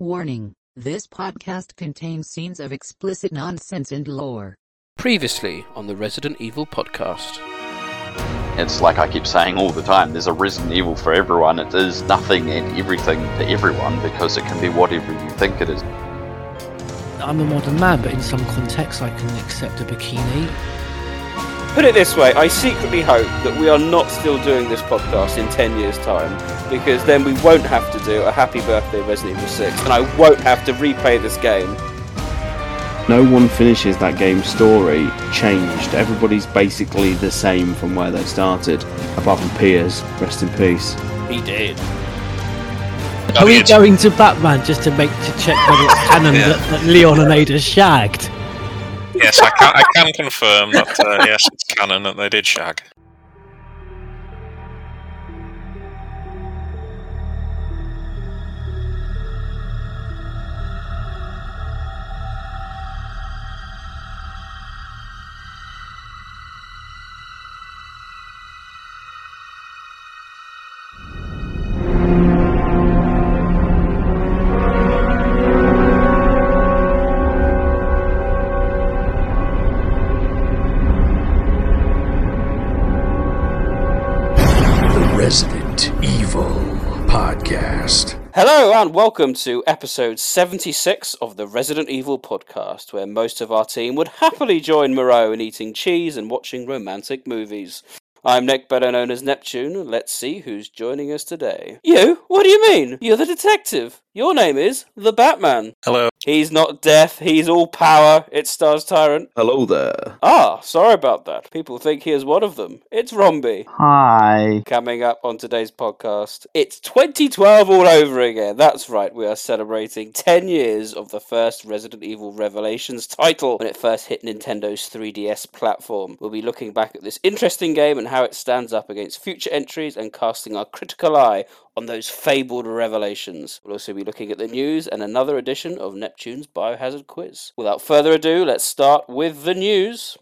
Warning this podcast contains scenes of explicit nonsense and lore. Previously on the Resident Evil podcast. It's like I keep saying all the time there's a Resident Evil for everyone. It is nothing and everything to everyone because it can be whatever you think it is. I'm a modern man, but in some contexts, I can accept a bikini. Put it this way, I secretly hope that we are not still doing this podcast in 10 years' time, because then we won't have to do a happy birthday Resident Evil 6, and I won't have to replay this game. No one finishes that game's story changed. Everybody's basically the same from where they started, apart from Piers. Rest in peace. He did. Are we going to Batman just to make to check whether it's canon Yeah. that, that Leon and Ada shagged? Yes, I can, I can confirm that, uh, yes, it's canon that they did shag. And welcome to episode 76 of the Resident Evil podcast, where most of our team would happily join Moreau in eating cheese and watching romantic movies. I'm Nick, better known as Neptune. Let's see who's joining us today. You? What do you mean? You're the detective. Your name is the Batman. Hello. He's not deaf, he's all power. It stars Tyrant. Hello there. Ah, sorry about that. People think he is one of them. It's Rombie. Hi. Coming up on today's podcast, it's 2012 all over again. That's right, we are celebrating 10 years of the first Resident Evil Revelations title when it first hit Nintendo's 3DS platform. We'll be looking back at this interesting game and how it stands up against future entries and casting our critical eye on those fabled revelations. We'll also be looking at the news and another edition of Neptune's Biohazard Quiz. Without further ado, let's start with the news.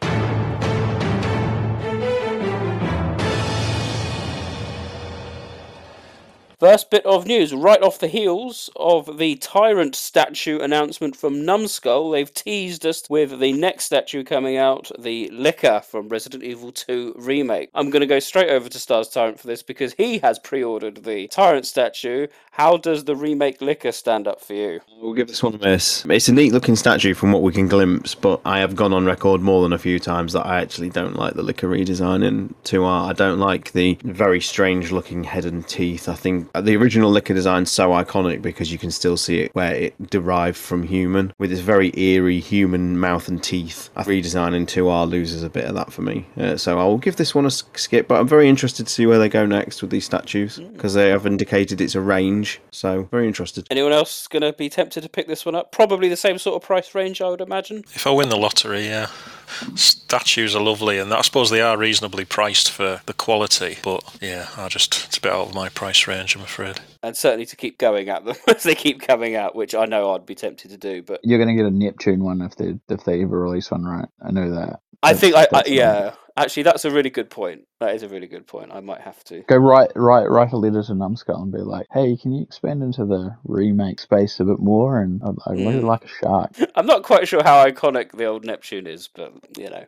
First bit of news, right off the heels of the Tyrant statue announcement from Numskull, they've teased us with the next statue coming out, the Licker from Resident Evil 2 Remake. I'm going to go straight over to Stars Tyrant for this because he has pre ordered the Tyrant statue. How does the remake Licker stand up for you? We'll give this one a miss. It's a neat looking statue from what we can glimpse, but I have gone on record more than a few times that I actually don't like the Licker redesign in 2R. I don't like the very strange looking head and teeth. I think the original Licker design's so iconic because you can still see it where it derived from human, with this very eerie human mouth and teeth. I think redesign in 2R loses a bit of that for me. Uh, so I will give this one a skip, but I'm very interested to see where they go next with these statues because they have indicated it's a range. So very interested. Anyone else going to be tempted to pick this one up? Probably the same sort of price range, I would imagine. If I win the lottery, yeah. Statues are lovely, and I suppose they are reasonably priced for the quality, but yeah, I just, it's a bit out of my price range, I'm afraid. And certainly to keep going at them as they keep coming out, which I know I'd be tempted to do. But You're going to get a Neptune one if they if they ever release one, right? I know that. I That's- think, I, I that's the- yeah, actually, that's a really good point. That is a really good point. I might have to. Go write write write a letter to Numskull and be like, "Hey, can you expand into the remake space a bit more?" And I, I really Mm. like a shark. I'm not quite sure how iconic the old Neptune is, but you know.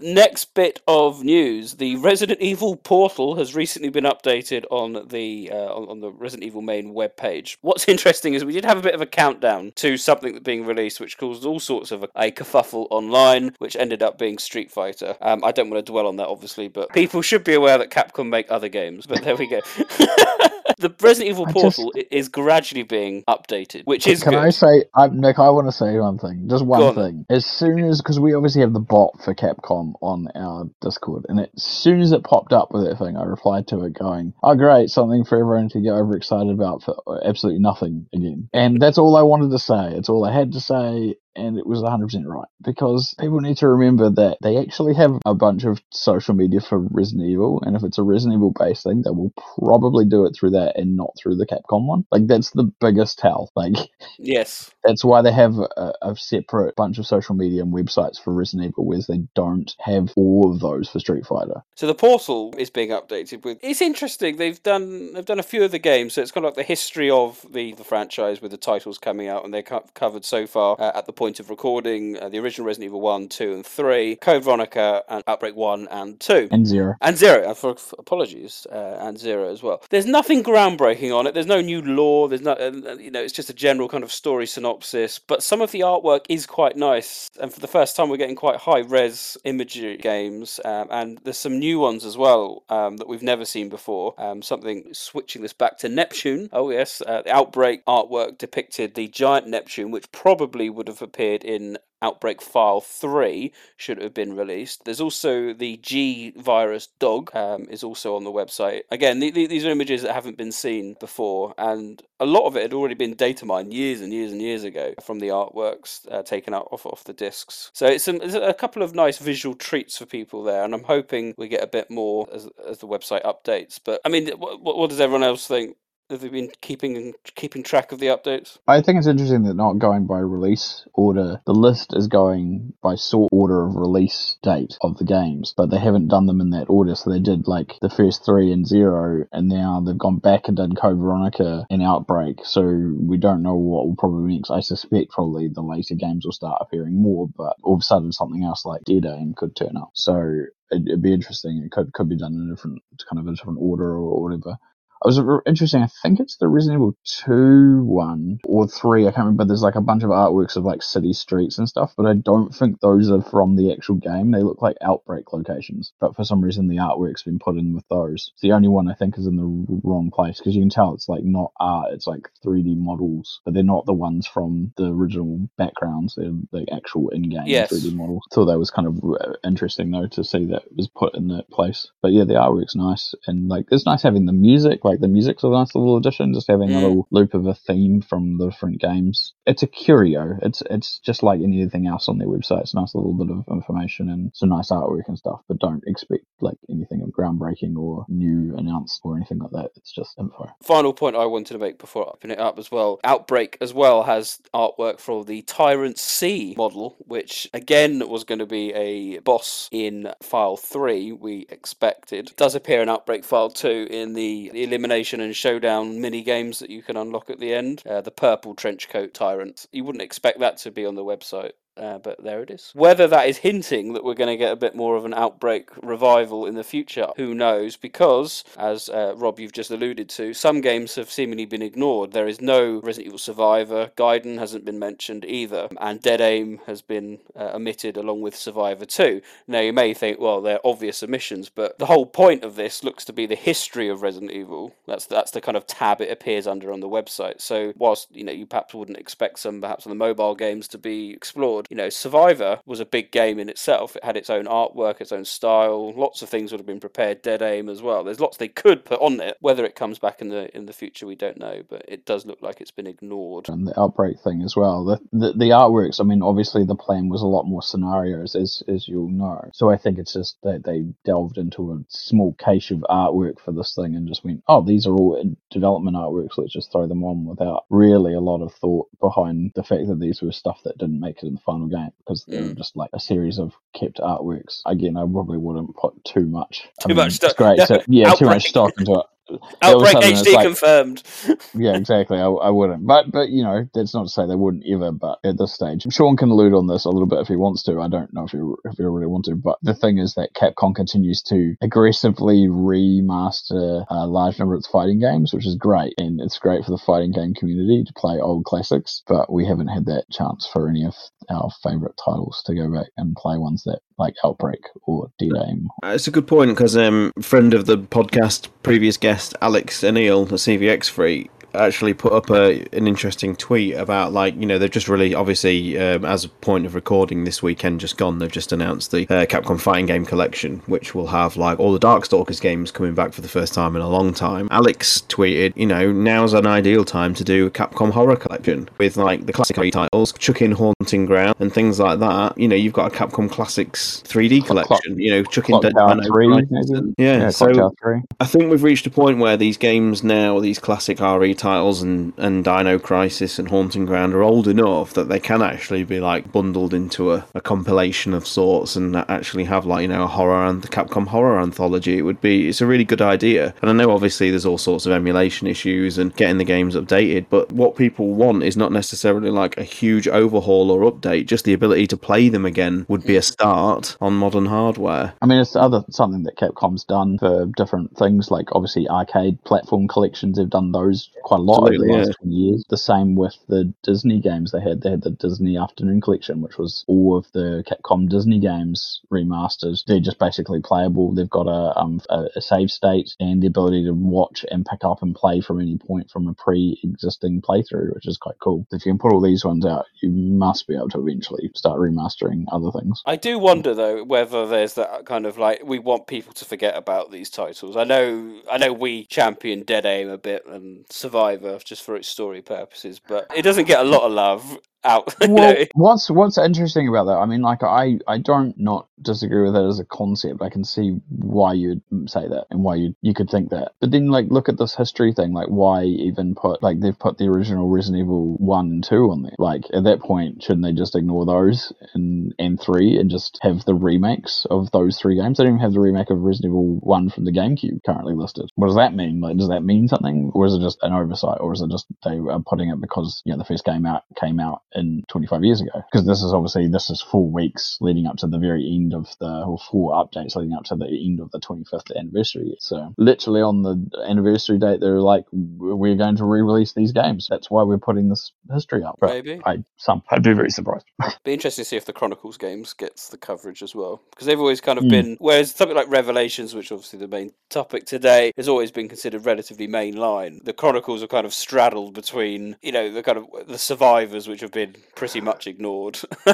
Next bit of news: the Resident Evil portal has recently been updated on the uh, on, the Resident Evil main webpage. What's interesting is we did have a bit of a countdown to something that being released, which caused all sorts of a, a kerfuffle online, which ended up being Street Fighter. Um, I don't want to dwell on that, obviously, but people should be aware that Capcom make other games. But there we go. the Resident Evil I portal i is gradually being updated, which is Can good. I say, I, Nick? I want to say one thing. Just one on. thing. As soon as, because we obviously have the bot for Capcom on our Discord, and it, as soon as it popped up with that thing, I replied to it going, "Oh, great! Something for everyone to get overexcited about for absolutely nothing again." And that's all I wanted to say. It's all I had to say. And it was 100% right because people need to remember that they actually have a bunch of social media for Resident Evil, and if it's a Resident Evil based thing, they will probably do it through that and not through the Capcom one. Like that's the biggest tell. Like Yes. that's why they have a, a separate bunch of social media and websites for Resident Evil, whereas they don't have all of those for Street Fighter. So the portal is being updated with. It's interesting. They've done they've done a few of the games, so it's kind of like the history of the, the franchise with the titles coming out, and they're co- covered so far uh, at the point of recording uh, the original Resident Evil one, two, and three, Code Veronica, and Outbreak one and two. And Zero. And zero, uh, for, for apologies, uh, and zero as well. There's nothing groundbreaking on it. There's no new lore. There's not, uh, uh, you know, it's just a general kind of story synopsis. But some of the artwork is quite nice, and for the first time, we're getting quite high res imagery games, um, and there's some new ones as well um, that we've never seen before. Um, something switching this back to Neptune. Oh yes, uh, the Outbreak artwork depicted the giant Neptune, which probably would have appeared in Outbreak File 3 should have been released. There's also the G virus dog um, is also on the website. Again, the, the, these are images that haven't been seen before, and a lot of it had already been data mined years and years and years ago from the artworks uh, taken out off, off the discs. So it's, it's a couple of nice visual treats for people there, and I'm hoping we get a bit more as, as the website updates. But I mean, what, what does everyone else think? Have they been keeping keeping track of the updates? I think it's interesting that not going by release order. The list is going by sort order of release date of the games, but they haven't done them in that order. So they did like the first three and zero, and now they've gone back and done Code Veronica and Outbreak. So we don't know what will probably next. I suspect probably the later games will start appearing more, but all of a sudden something else like Dead Aim could turn up. So it'd be interesting. It could could be done in a different kind of a different order or whatever. I was interesting. I think it's the Resident Evil 2 one or 3. I can't remember. There's like a bunch of artworks of like city streets and stuff, but I don't think those are from the actual game. They look like outbreak locations, but for some reason the artwork's been put in with those. It's the only one I think is in the wrong place because you can tell it's like not art, it's like 3D models, but they're not the ones from the original backgrounds. They're the actual in game Yes. 3D models. Thought that was kind of uh, interesting though to see that it was put in that place. But yeah, the artwork's nice and like it's nice having the music. Like the music's a nice little addition. Just having a Mm. little loop of a theme from the different games. It's a curio. It's it's just like anything else on their website. It's a nice little bit of information and some nice artwork and stuff. But don't expect like anything of groundbreaking or new announced or anything like that. It's just info. Final point I wanted to make before opening it up as well. Outbreak as well has artwork for the Tyrant C model, which again was going to be a boss in File 3, we expected. It does appear in Outbreak File 2 in the, the Elimination and Showdown mini games that you can unlock at the end. Uh, the purple trench coat Tyrant. You wouldn't expect that to be on the website. Uh, but there it is. Whether that is hinting that we're going to get a bit more of an outbreak revival in the future, who knows? Because, as uh, Rob, you've just alluded to, some games have seemingly been ignored. There is no Resident Evil Survivor, Gaiden hasn't been mentioned either, and Dead Aim has been uh, omitted along with Survivor 2. Now, you may think, well, they're obvious omissions, but the whole point of this looks to be the history of Resident Evil. That's that's the kind of tab it appears under on the website. So, whilst you know you perhaps wouldn't expect some perhaps on the mobile games to be explored, you know, Survivor was a big game in itself. It had its own artwork, its own style. Lots of things would have been prepared. Dead Aim as well. There's lots they could put on it. Whether it comes back in the in the future, we don't know. But it does look like it's been ignored. and the outbreak thing as well. The, the the artworks. I mean, obviously the plan was a lot more scenarios, as as you'll know. So I think it's just that they delved into a small cache of artwork for this thing and just went, oh, these are all development artworks. Let's just throw them on without really a lot of thought behind the fact that these were stuff that didn't make it in the final game because Mm. just like a series of kept artworks. Again, I probably wouldn't put too much. I Too much it's stock- Great, no, to, yeah, too much stock into it. All of a Outbreak HD like- confirmed. yeah, exactly. I, I wouldn't, but but you know, that's not to say they wouldn't ever. But at this stage, Sean can allude on this a little bit if he wants to. I don't know if he if he really want to, but the thing is that Capcom continues to aggressively remaster a large number of its fighting games, which is great, and it's great for the fighting game community to play old classics. But we haven't had that chance for any of our favorite titles to go back and play ones that like Outbreak or Aim. Uh, It's a good point because um, friend of the podcast, previous guest Alex Aniel, the CVX Free, actually put up a, an interesting tweet about like you know they've just really obviously um, as a point of recording this weekend just gone they've just announced the uh, Capcom Fighting Game Collection, which will have like all the Darkstalkers games coming back for the first time in a long time. Alex tweeted, you know, now's an ideal time to do a Capcom Horror Collection with like the classic RE titles, chuck in Haunting Ground and things like that. You know, you've got a Capcom Classics 3D collection. you know, chuck in Dead Man 3, Crisis maybe? and- yeah, Yeah, so Clock Tower 3. I think we've reached a point where these games now, these classic RE titles and, and Dino Crisis and Haunting Ground are old enough that they can actually be like bundled into a, a compilation of sorts and actually have like, you know, a horror and the Capcom horror anthology. It would be, it's a really good idea. And I know obviously there's all sorts of emulation issues and getting the games updated, but what people want is not necessarily like a huge overhaul or update, just the ability to play them again would be a start on modern hardware. I mean, it's other something that Capcom's done for different things, like obviously arcade platform collections. They've done those quite a lot over the last yeah. 20 years. The same with the Disney games they had. They had the Disney Afternoon Collection, which was all of the Capcom Disney games remastered. They're just basically playable. They've got a, um, a, save state and the ability to watch and pick up and play from any point from a pre-existing playthrough, which is quite cool. If you can put all these ones out, you must be able to eventually start remastering other things. I do wonder though whether there's that kind of like we want people to forget about these titles. I know I know we champion Dead Aim a bit and Survivor just for its story purposes, but it doesn't get a lot of love out. you well, know. what's what's interesting about that? I mean, like I I don't not disagree with it as a concept. I can see why you'd say that and why you you could think that. But then like look at this history thing. Like why even put like they've put the original Resident Evil one and two on there. Like at that point, shouldn't they just ignore those and and three and just have the remakes of those three games? They don't even have the remake of Resident Evil one from the GameCube currently listed. What does that mean? Like does that mean something, or is it just an oversight, or is it just they are putting it because you know the first game out came out in 25 years ago? Because this is obviously this is four weeks leading up to the very end of the or four updates leading up to the end of the 25th anniversary. So literally on the anniversary date, they're like, we're going to re-release these games. That's why we're putting this history up. But Maybe. I some I'd be very surprised. Be interesting to see if the Chronicles games gets the coverage as well, because they've always kind of Hmm. been. Whereas something like Revelations, which obviously the main topic today, has always been considered relatively mainline. The Chronicles are kind of straddled between, you know, the kind of the survivors, which have been pretty much ignored,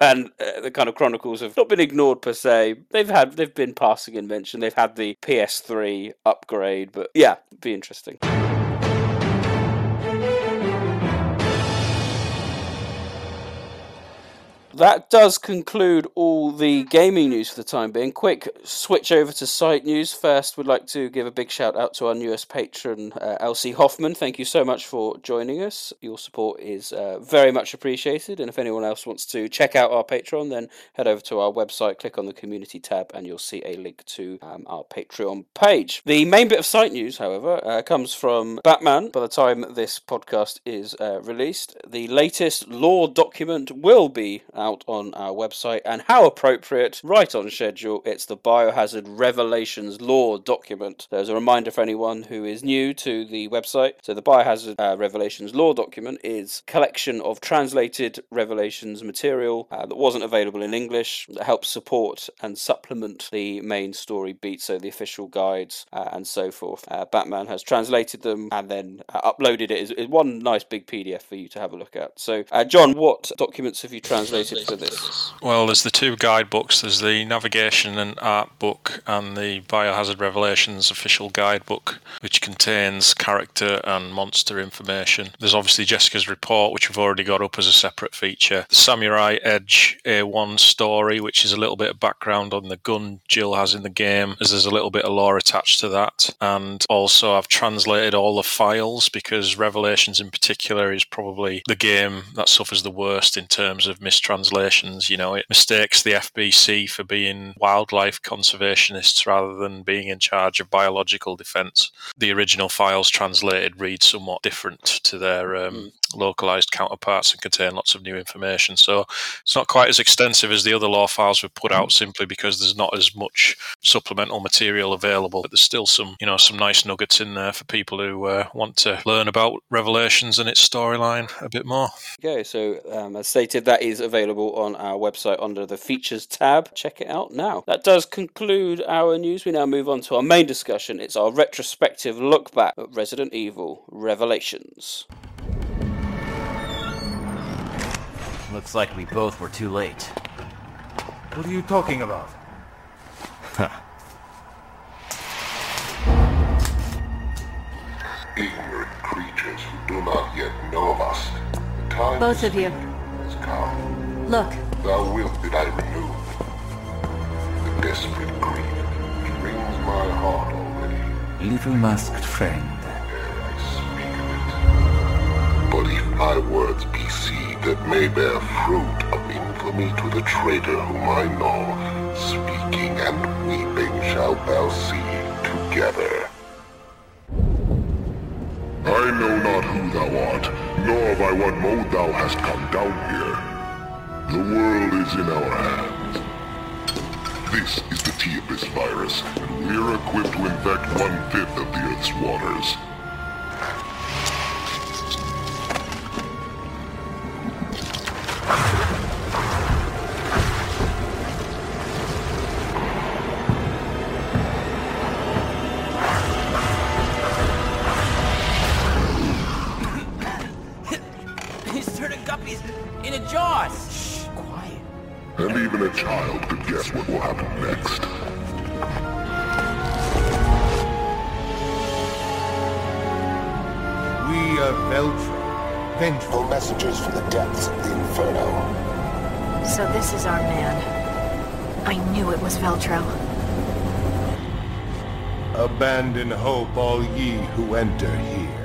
and uh, the kind of Chronicles have not been ignored per se. They've had they've been passing in mention. They've had the PS3 upgrade, but yeah, be interesting. That does conclude all the gaming news for the time being. Quick switch over to site news. First, we'd like to give a big shout out to our newest patron, uh, Elsie Hoffman. Thank you so much for joining us. Your support is uh, very much appreciated. And if anyone else wants to check out our Patreon, then head over to our website, click on the community tab, and you'll see a link to um, our Patreon page. The main bit of site news, however, uh, comes from Batman. By the time this podcast is uh, released, the latest lore document will be out on our website, and how appropriate, right on schedule. It's the Biohazard Revelations lore document. There's a reminder for anyone who is new to the website. So, the Biohazard uh, Revelations lore document is collection of translated Revelations material uh, that wasn't available in English that helps support and supplement the main story beats, so the official guides uh, and so forth. Uh, Batman has translated them and then uh, uploaded it as, as one nice big PDF for you to have a look at. So, uh, John, what documents have you translated this? Well, there's the two guidebooks. There's the navigation and art book and the Biohazard Revelations official guidebook, which contains character and monster information. There's obviously Jessica's report, which we've already got up as a separate feature. The Samurai Edge A1 story, which is a little bit of background on the gun Jill has in the game, as there's a little bit of lore attached to that. And also, I've translated all the files because Revelations in particular is probably the game that suffers the worst in terms of mistranslations. You know, it mistakes the FBC for being wildlife conservationists rather than being in charge of biological defence. The original files translated read somewhat different to their um, localized counterparts and contain lots of new information. So it's not quite as extensive as the other lore files we've put out simply because there's not as much supplemental material available. But there's still some, you know, some nice nuggets in there for people who uh, want to learn about Revelations and its storyline a bit more. Okay, so um, as stated, that is available available on our website under the features tab. Check it out now. That does conclude our news. We now move on to our main discussion. It's our retrospective look back at Resident Evil Revelations. Looks like we both were too late. What are you talking about? Ignorant creatures who do not yet know of us. The time Both of you. Has come. Look. Thou wilt that I remove the desperate grief which wrings my heart already. Little masked friend. But if thy words be seed that may bear fruit of infamy to the traitor whom I know, speaking and weeping shalt thou see together. I know not who thou art, nor by what mode thou hast come down here. The world is in our hands. This is the T-Abyss virus, and we're equipped to infect one-fifth of the Earth's waters. Abandon hope, all ye who enter here.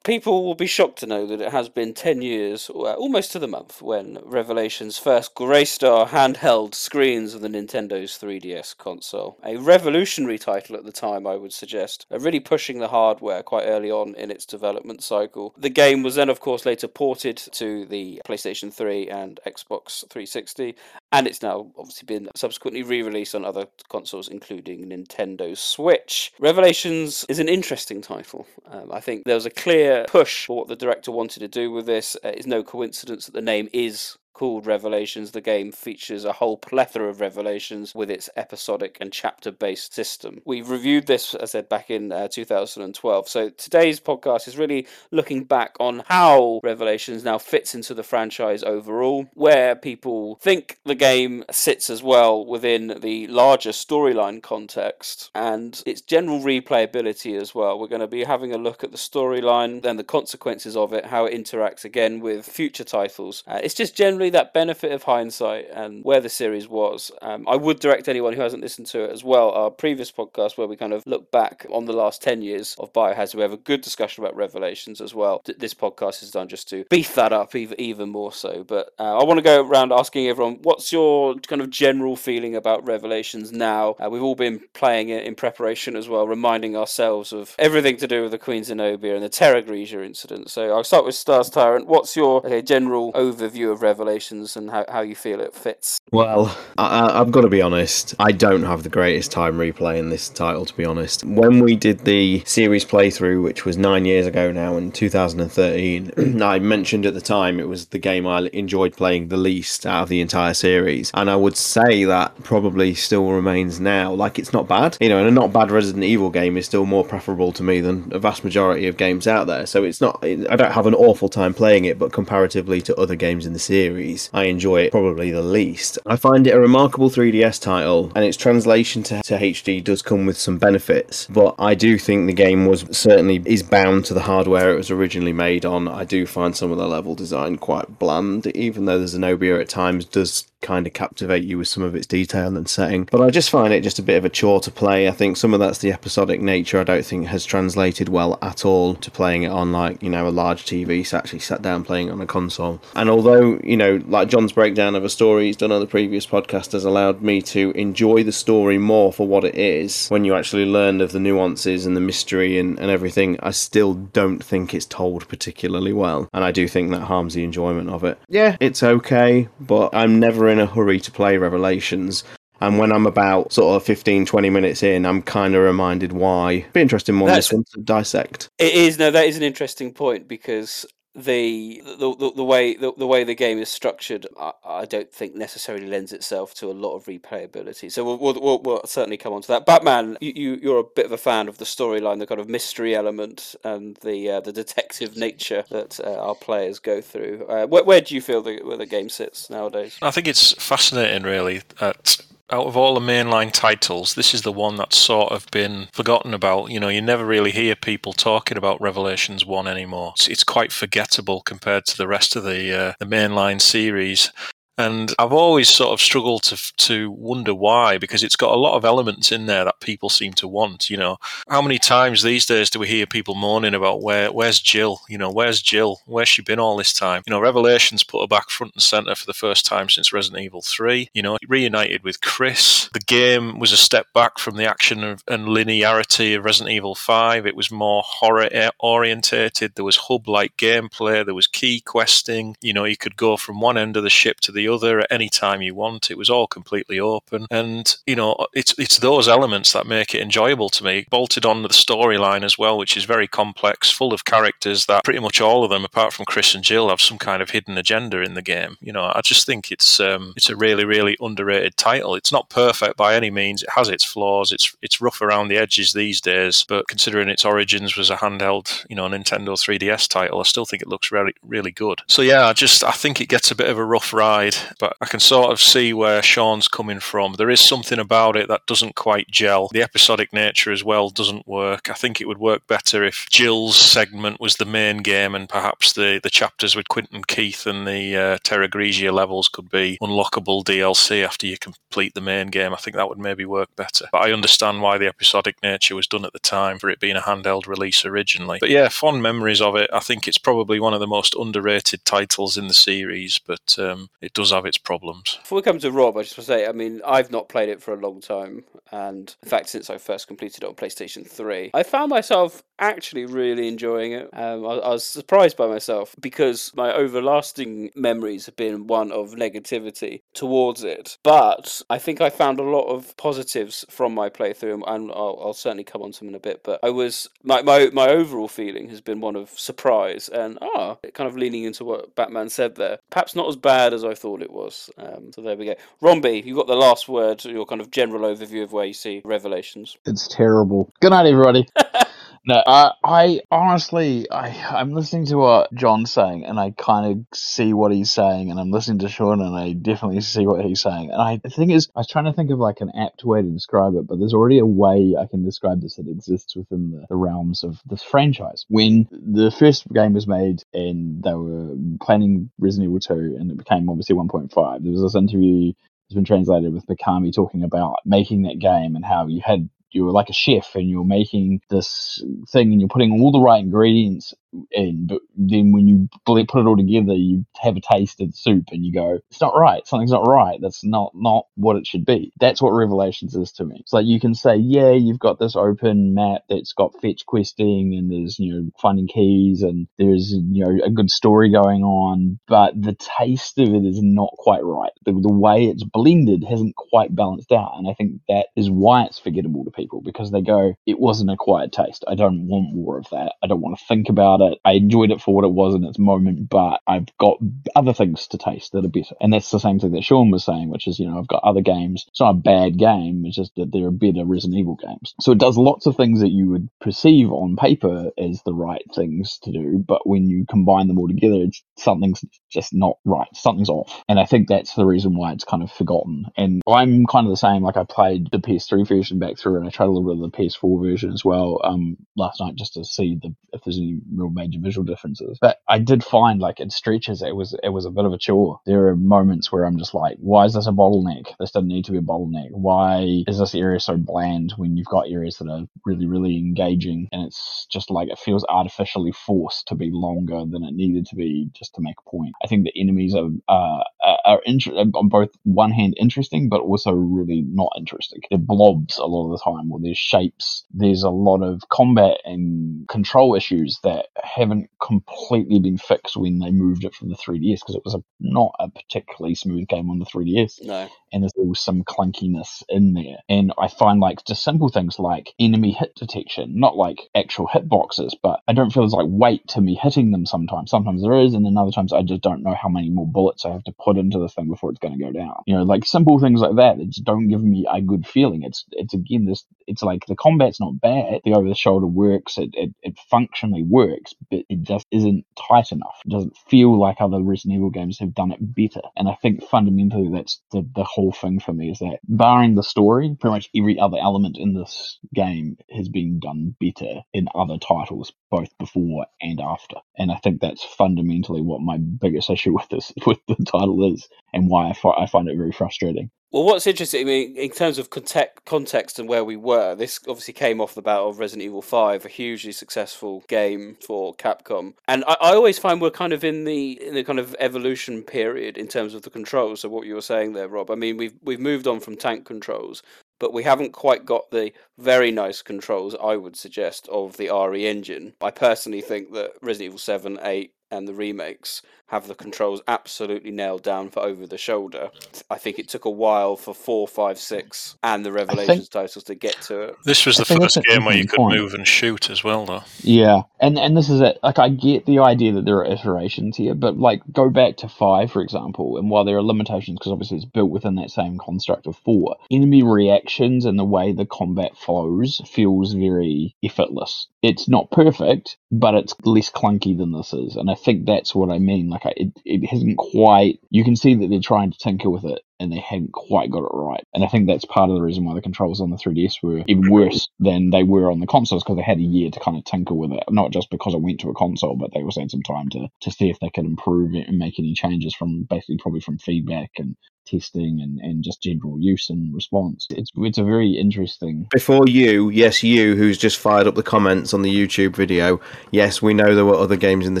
People will be shocked to know that it has been 10 years, uh, almost to the month, when Revelations first our handheld screens of the Nintendo's 3DS console. A revolutionary title at the time, I would suggest, uh, really pushing the hardware quite early on in its development cycle. The game was then, of course, later ported to the PlayStation 3 and Xbox 360, and it's now obviously been subsequently re released on other consoles, including Nintendo Switch. Revelations is an interesting title. Um, I think there was a clear push for what the director wanted to do with this. Uh, it's no coincidence that the name is called Revelations. The game features a whole plethora of revelations with its episodic and chapter based system. We've reviewed this, as I said, back in uh, 2012. So today's podcast is really looking back on how Revelations now fits into the franchise overall, where people think the game sits as well within the larger storyline context and its general replayability as well. We're going to be having a look at the storyline, then the consequences of it, how it interacts again with future titles. Uh, it's just generally that benefit of hindsight and where the series was. Um, I would direct anyone who hasn't listened to it as well. Our previous podcast, where we kind of look back on the last 10 years of Biohazard, we have a good discussion about Revelations as well. Th- This podcast is done just to beef that up even, even more so. But uh, I want to go around asking everyone what's your kind of general feeling about Revelations now? Uh, we've all been playing it in preparation as well, reminding ourselves of everything to do with the Queen Zenobia and the Terra Grigia incident. So I'll start with Stars Tyrant. What's your okay, general overview of Revelations and how, how you feel it fits? Well, I- I've got to be honest. I don't have the greatest time replaying this title, to be honest. When we did the series playthrough, which was nine years ago now, in 2013, I mentioned at the time it was the game I enjoyed playing the least out of the entire series, and I would say that probably still remains now. Like it's not bad, you know, and a not bad Resident Evil game is still more preferable to me than a vast majority of games out there. So it's not. I don't have an awful time playing it, but comparatively to other games in the series, I enjoy it probably the least. I find it a remarkable 3DS title, and its translation to, to HD does come with some benefits. But I do think the game was certainly is bound to the hardware it was originally made on. I do find some of the level design quite bland, even though the Zenobia at times does kind of captivate you with some of its detail and setting. But I just find it just a bit of a chore to play. I think some of that's the episodic nature. I don't think has translated well at all to playing it on like you know a large TV. So actually sat down playing on a console. And although you know like John's breakdown of a story he's done on the previous podcast has allowed me to enjoy the story more for what it is. When you actually learn of the nuances and the mystery and, and everything, I still don't think it's told particularly well. And I do think that harms the enjoyment of it. Yeah, it's okay, but I'm never in a hurry to play Revelations. And when I'm about sort of 15, 20 minutes in, I'm kind of reminded why. Be interesting more That's- this one to dissect. It is no, that is an interesting point because the the, the, the way the, the way the game is structured, I, I don't think necessarily lends itself to a lot of replayability. So we'll, we'll, we'll, we'll certainly come on to that. Batman, you, you you're a bit of a fan of the storyline, the kind of mystery element, and the uh, the detective nature that uh, our players go through. Uh, where, where do you feel the, where the game sits nowadays? I think it's fascinating, really, that out of all the mainline titles, this is the one that's sort of been forgotten about. You know, you never really hear people talking about Revelations One anymore. It's, it's quite forgettable compared to the rest of the uh, the mainline series. And I've always sort of struggled to to wonder why, because it's got a lot of elements in there that people seem to want. You know, how many times these days do we hear people moaning about where where's Jill? You know, where's Jill? Where's she been all this time? You know, Revelations put her back front and center for the first time since Resident Evil Three. You know, reunited with Chris. The game was a step back from the action and linearity of Resident Evil Five. It was more horror eh, orientated. There was hub like gameplay. There was key questing. You know, you could go from one end of the ship to the other at any time you want. It was all completely open, and you know it's it's those elements that make it enjoyable to me. Bolted on the storyline as well, which is very complex, full of characters that pretty much all of them, apart from Chris and Jill, have some kind of hidden agenda in the game. You know, I just think it's um, it's a really really underrated title. It's not perfect by any means. It has its flaws. It's it's rough around the edges these days, but considering its origins was a handheld, you know, Nintendo 3DS title, I still think it looks really really good. So yeah, I just I think it gets a bit of a rough ride but I can sort of see where Sean's coming from. There is something about it that doesn't quite gel. The episodic nature as well doesn't work. I think it would work better if Jill's segment was the main game and perhaps the, the chapters with Quint and Keith and the uh, Terra Grigia levels could be unlockable DLC after you complete the main game. I think that would maybe work better. But I understand why the episodic nature was done at the time for it being a handheld release originally. But yeah, fond memories of it. I think it's probably one of the most underrated titles in the series, but um, it does have its problems. Before we come to Rob, I just want to say, I mean, I've not played it for a long time, and in fact, since I first completed it on PlayStation 3, I found myself actually really enjoying it. Um, I, I, was surprised by myself because my overlasting memories have been one of negativity towards it. But I think I found a lot of positives from my playthrough, and I'll, I'll certainly come on to them in a bit. But I was my, my my overall feeling has been one of surprise and ah, kind of leaning into what Batman said there. Perhaps not as bad as I thought it was. Um, so there we go. Rombie, You've got the last word. Your kind of general overview of where you see Revelations. It's terrible. Good night, everybody. No, uh, I honestly, I I'm listening to what John's saying, and I kind of see what he's saying, and I'm listening to Sean, and I definitely see what he's saying. And I, the thing is, I was trying to think of like an apt way to describe it, but there's already a way I can describe this that exists within the, the realms of this franchise. When the first game was made, and they were planning Resident Evil 2, and it became obviously 1.5, there was this interview has been translated with Mikami talking about making that game and how you had you were like a chef and you're making this thing and you're putting all the right ingredients in, but then when you put it all together, you have a taste of the soup and you go, it's not right. Something's not right. That's not not what it should be. That's what Revelations is to me. It's like you can say, yeah, you've got this open map that's got fetch questing and there's you know finding keys and there's you know a good story going on, but the taste of it is not quite right. The, the way it's blended hasn't quite balanced out, and I think that is why it's forgettable to people because they go, it wasn't a quiet taste. I don't want more of that. I don't want to think about about it. I enjoyed it for what it was in its moment, but I've got other things to taste that are better. And that's the same thing that Sean was saying, which is, you know, I've got other games. It's not a bad game, it's just that there are better Resident Evil games. So it does lots of things that you would perceive on paper as the right things to do, but when you combine them all together, something's just not right. Something's off. And I think that's the reason why it's kind of forgotten. And I'm kind of the same. Like I played the PS3 version back through and I tried a little bit of the PS4 version as well um, last night just to see the, if there's any real major visual differences. But I did find like in stretches it was it was a bit of a chore. There are moments where I'm just like, why is this a bottleneck? This doesn't need to be a bottleneck. Why is this area so bland when you've got areas that are really really engaging and it's just like it feels artificially forced to be longer than it needed to be just to make a point. I think the enemies are uh, are inter- on both one hand interesting but also really not interesting. They're blobs a lot of the time, or there's shapes. There's a lot of combat and control issues that haven't completely been fixed when they moved it from the 3DS because it was a, not a particularly smooth game on the 3DS. No. And there's still some clunkiness in there. And I find like just simple things like enemy hit detection, not like actual hitboxes, but I don't feel there's like weight to me hitting them sometimes. Sometimes there is, and then other times I just don't know how many more bullets I have to put into the thing before it's going to go down. You know, like simple things like that that just don't give me a good feeling. It's it's again this it's like the combat's not bad. The over the shoulder works. It, it it functionally works, but it just isn't tight enough. It doesn't feel like other Resident Evil games have done it better. And I think fundamentally that's the the whole thing for me is that barring the story, pretty much every other element in this game has been done better in other titles, both before and after. And I think that's fundamentally what my biggest issue with this with the title is, and why I, fi- I find it very frustrating. Well, what's interesting, I mean, in terms of context, and where we were, this obviously came off the bat of Resident Evil 5, a hugely successful game for Capcom. And I, I always find we're kind of in the in the kind of evolution period in terms of the controls. So what you were saying there, Rob. I mean, we've we've moved on from tank controls, but we haven't quite got the very nice controls, I would suggest, of the RE engine. I personally think that Resident Evil 7, 8, and the remakes have the controls absolutely nailed down for over the shoulder. I think it took a while for four, five, six, and the Revelations titles to get to it. This was the first game where you could point. move and shoot as well, though. Yeah, and and this is it. Like I get the idea that there are iterations here, but like go back to five, for example, and while there are limitations because obviously it's built within that same construct of four, enemy reactions and the way the combat flows feels very effortless. It's not perfect, but it's less clunky than this is, and I think that's what I mean. Like I, it, it hasn't quite. You can see that they're trying to tinker with it, and they hadn't quite got it right. And I think that's part of the reason why the controls on the 3DS were even worse than they were on the consoles because they had a year to kind of tinker with it. Not just because it went to a console, but they also had some time to, to see if they could improve it and make any changes from basically probably from feedback and testing and, and just general use and response. It's it's a very interesting Before you, yes, you, who's just fired up the comments on the YouTube video, yes, we know there were other games in the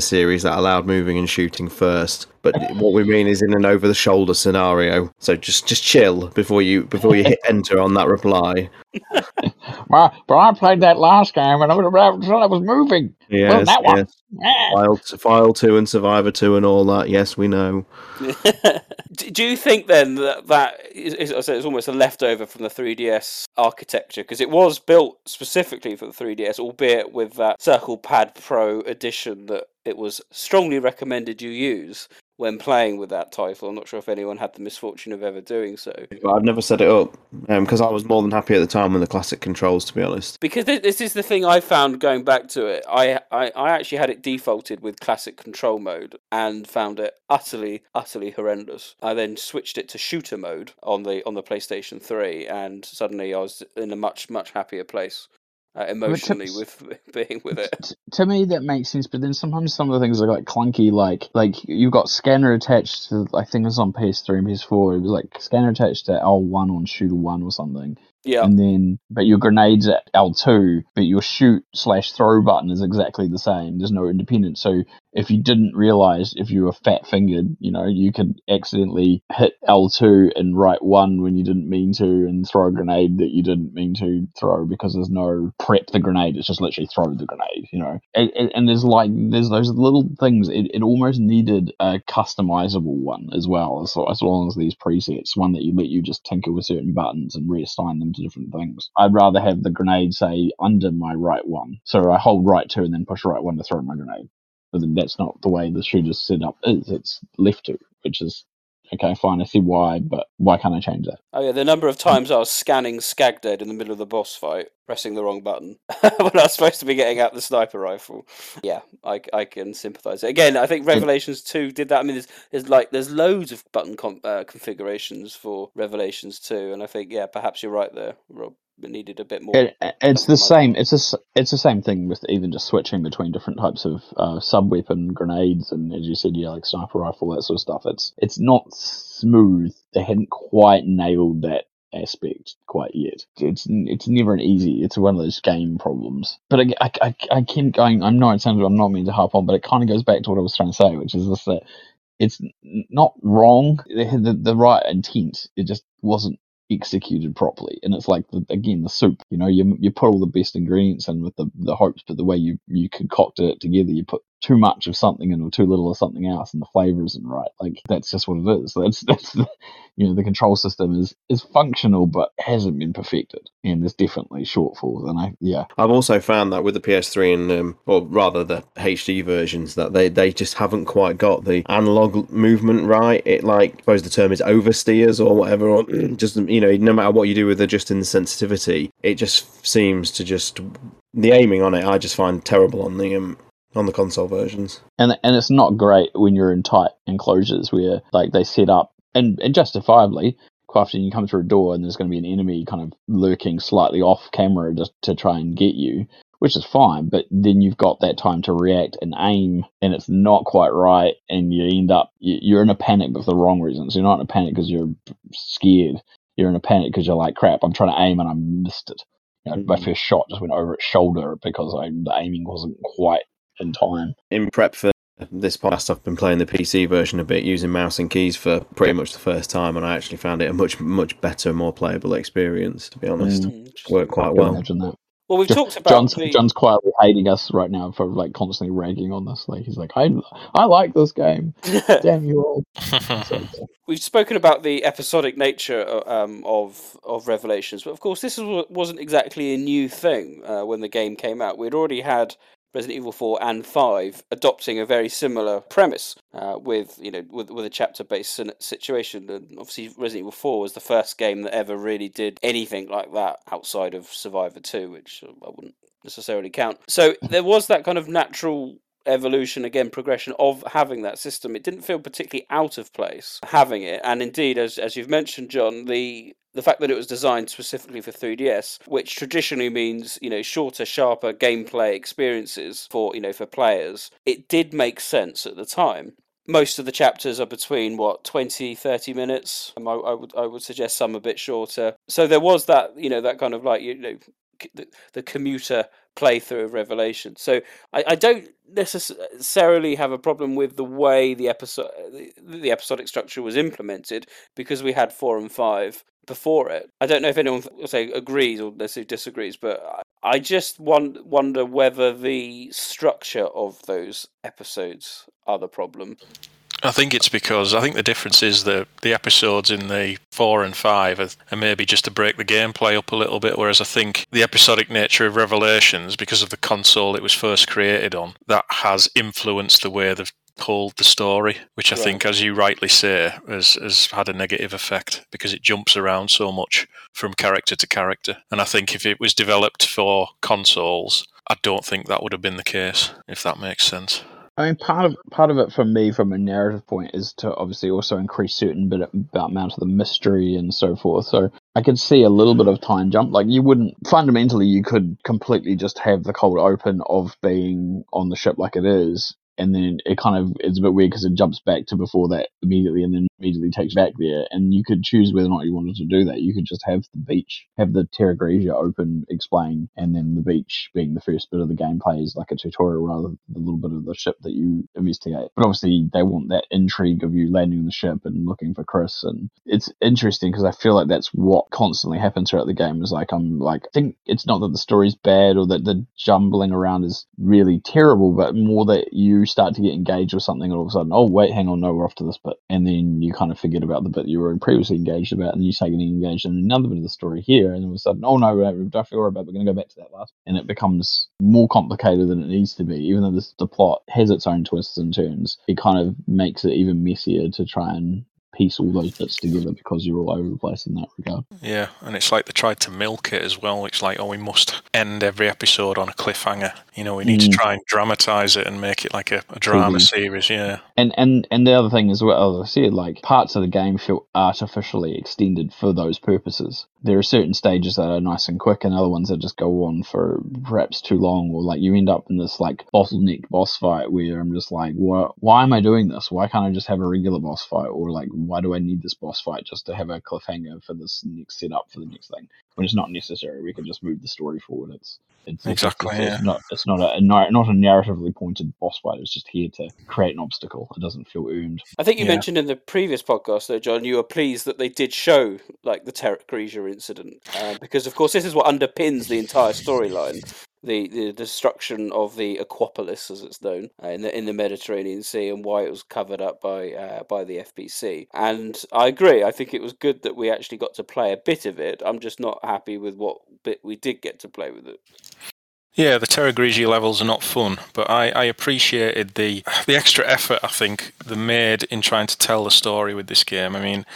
series that allowed moving and shooting first. But what we mean is in an over the shoulder scenario. So just just chill before you before you hit enter on that reply. Well, but I played that last game and I was, I was moving. Yes, well, that one. yes. File, File 2 and Survivor 2 and all that. Yes, we know. Do you think then that that is, is, I say it's almost a leftover from the 3DS architecture because it was built specifically for the 3DS, albeit with that Circle Pad Pro edition that it was strongly recommended you use when playing with that title. I'm not sure if anyone had the misfortune of ever doing so. But I've never set it up um, because I was more than happy at the time with the classic controls, to be honest. Because thi- this is the thing I found going back to it. I, I, I actually had it defaulted with classic control mode and found it utterly, utterly horrendous. I then switched it to shooter mode on the on the PlayStation 3 and suddenly I was in a much, much happier place uh, emotionally with being with it. T- to me that makes sense but then sometimes some of the things are like clunky like like you've got scanner attached to i think it was on ps3 and ps4 it was like scanner attached to l1 on shooter 1 or something Yeah. and then but your grenades at l2 but your shoot slash throw button is exactly the same. There's no independence. So if you didn't realize if you were fat fingered you know you could accidentally hit l2 and right one when you didn't mean to and throw a grenade that you didn't mean to throw because there's no prep the grenade. It's just literally throw the grenade you know. And, and, and there's like there's those little things. It, it almost needed a customizable one as well as, as long as these presets one that you let you just tinker with certain buttons and reassign them to different things i'd rather have the grenade say under my right one so i hold right two and then push right one to throw my grenade. But then that's not the way the shooter's setup is it's left two which is okay fine i see why but why can't i change that Oh yeah, the number of times I was scanning Scagdead in the middle of the boss fight, pressing the wrong button when I was supposed to be getting out the sniper rifle. Yeah, I, I can sympathise. Again, I think Revelations two did that. I mean, there's, there's like there's loads of button com- uh, configurations for Revelations two, and I think yeah, perhaps you're right there, Rob. Needed a bit more. It, it's the same. It's a, it's the same thing with even just switching between different types of uh, sub weapon grenades and as you said, yeah, like sniper rifle that sort of stuff. It's it's not smooth. They hadn't quite nailed that aspect quite yet. It's it's never an easy. It's one of those game problems. But I I, I, I keep going. I'm not. It sounds. I'm not meaning to harp on, but it kind of goes back to what I was trying to say, which is this that it's not wrong. They had the, the right intent. It just wasn't executed properly. And it's like the, again the soup. You know, you you put all the best ingredients in with the the hopes, but the way you you concocted it together, you put too much of something and or too little of something else, and the flavor isn't right. Like that's just what it is. That's that's the, you know the control system is is functional but hasn't been perfected, and there's definitely shortfalls. And I yeah, I've also found that with the PS3 and, um, or rather the HD versions, that they, they just haven't quite got the analog movement right. It like, I suppose the term is oversteers or whatever, or just you know, no matter what you do with adjusting the sensitivity, it just seems to just the aiming on it. I just find terrible on the um, on the console versions. and and it's not great when you're in tight enclosures where like they set up and, and justifiably quite often you come through a door and there's going to be an enemy kind of lurking slightly off camera just to try and get you which is fine but then you've got that time to react and aim and it's not quite right and you end up you- you're in a panic but for the wrong reasons you're not in a panic because you're scared you're in a panic because you're like crap i'm trying to aim and i missed it you know, my Mhm. first shot just went over its shoulder because I, the aiming wasn't quite in time In prep for this podcast, I've been playing the PC version a bit using mouse and keys for pretty much the first time, and I actually found it a much much better, more playable experience. To be honest, Mm. worked quite well. imagine that. Well, we've Jo- talked about John's the- John's quietly hating us right now for like constantly ragging on this. Like he's like, I I like this game. Damn you all. So, We've spoken about the episodic nature uh, um, of of Revelations, but of course, this was, wasn't exactly a new thing uh, when the game came out. We'd already had Resident Evil 4 and 5 adopting a very similar premise uh, with you know with, with a chapter based situation. And obviously, Resident Evil 4 was the first game that ever really did anything like that outside of Survivor 2, which uh, I wouldn't necessarily count. So there was that kind of natural evolution again progression of having that system. It didn't feel particularly out of place having it. And indeed as as you've mentioned john the the fact that it was designed specifically for 3ds which traditionally means you know shorter sharper gameplay experiences for you know for players it did make sense at the time. Most of the chapters are between what 20 30 minutes? Um, I, I would i would suggest some a bit shorter. So there was that you know that kind of like you know the, the commuter playthrough of Revelation. So I, I don't necessarily have a problem with the way the episode the, the episodic structure was implemented because we had four and five before it. I don't know if anyone say agrees or necessarily disagrees, but I- just won- wonder whether the structure of those episodes are the problem. I think it's because I think the difference is that the episodes in the four and five are, are maybe just to break the gameplay up a little bit, whereas I think the episodic nature of Revelations, because of the console it was first created on, that has influenced the way they've told the story, which I Right. think, as you rightly say, has, has had a negative effect because it jumps around so much from character to character. And I think if it was developed for consoles, I don't think that would have been the case, if that makes sense. I mean, part of part of it for me, from a narrative point, is to obviously also increase certain bit about amount of the mystery and so forth. So I could see a little bit of time jump. Like you wouldn't fundamentally, you could completely just have the cold open of being on the ship like it is, and then it kind of it's a bit weird because it jumps back to before that immediately, and then immediately takes back there. And you could choose whether or not you wanted to do that. You could just have the beach, have the Terra Grigia open, explain, and then the beach being the first bit of the gameplay is like a tutorial rather than the little bit of the ship that you investigate. But obviously, they want that intrigue of you landing the ship and looking for Chris, and it's interesting because I feel like that's what constantly happens throughout the game. Is like I'm like I think it's not that the story's bad or that the jumbling around is really terrible, but more that you start to get engaged with something and all of a sudden, oh wait, hang on, no, we're off to this bit, and then you kind of forget about the bit you were previously engaged about, and you start getting engaged in another bit of the story here, and all of a sudden, oh no, don't worry about, we're going to go back to that last, and it becomes more complicated than it needs to be. Even though this, the plot has its own twists and turns, it kind of makes it even messier to try and piece all those bits together because you're all over the place in that regard. Yeah, and it's like they tried to milk it as well. It's like, oh, we must end every episode on a cliffhanger. You know, we need to Mm. try and dramatize it and make it like a, a drama series. Yeah, And and and the other thing as well, as I said, like parts of the game feel artificially extended for those purposes. There are certain stages that are nice and quick, and other ones that just go on for perhaps too long, or like you end up in this like bottleneck boss fight where I'm just like, why why am I doing this? Why can't I just have a regular boss fight? Or like, why do I need this boss fight just to have a cliffhanger for this next setup for the next thing? When it's not necessary, we can just move the story forward. It's it's it's- Exactly, It's, it's not it's not a not not a narratively pointed boss fight. It's just here to create an obstacle. It doesn't feel earned. I think you Yeah. mentioned in the previous podcast, though, John, you were pleased that they did show like the Terra Grigia incident, uh, because of course this is what underpins the entire storyline. The, the destruction of the Aquapolis, as it's known, uh, in the in the Mediterranean Sea, and why it was covered up by uh, by the FBC. And I agree. I think it was good that we actually got to play a bit of it. I'm just not happy with what bit we did get to play with it. Yeah, the Terra Grigia levels are not fun, but I, I appreciated the the extra effort I think they made in trying to tell the story with this game. I mean,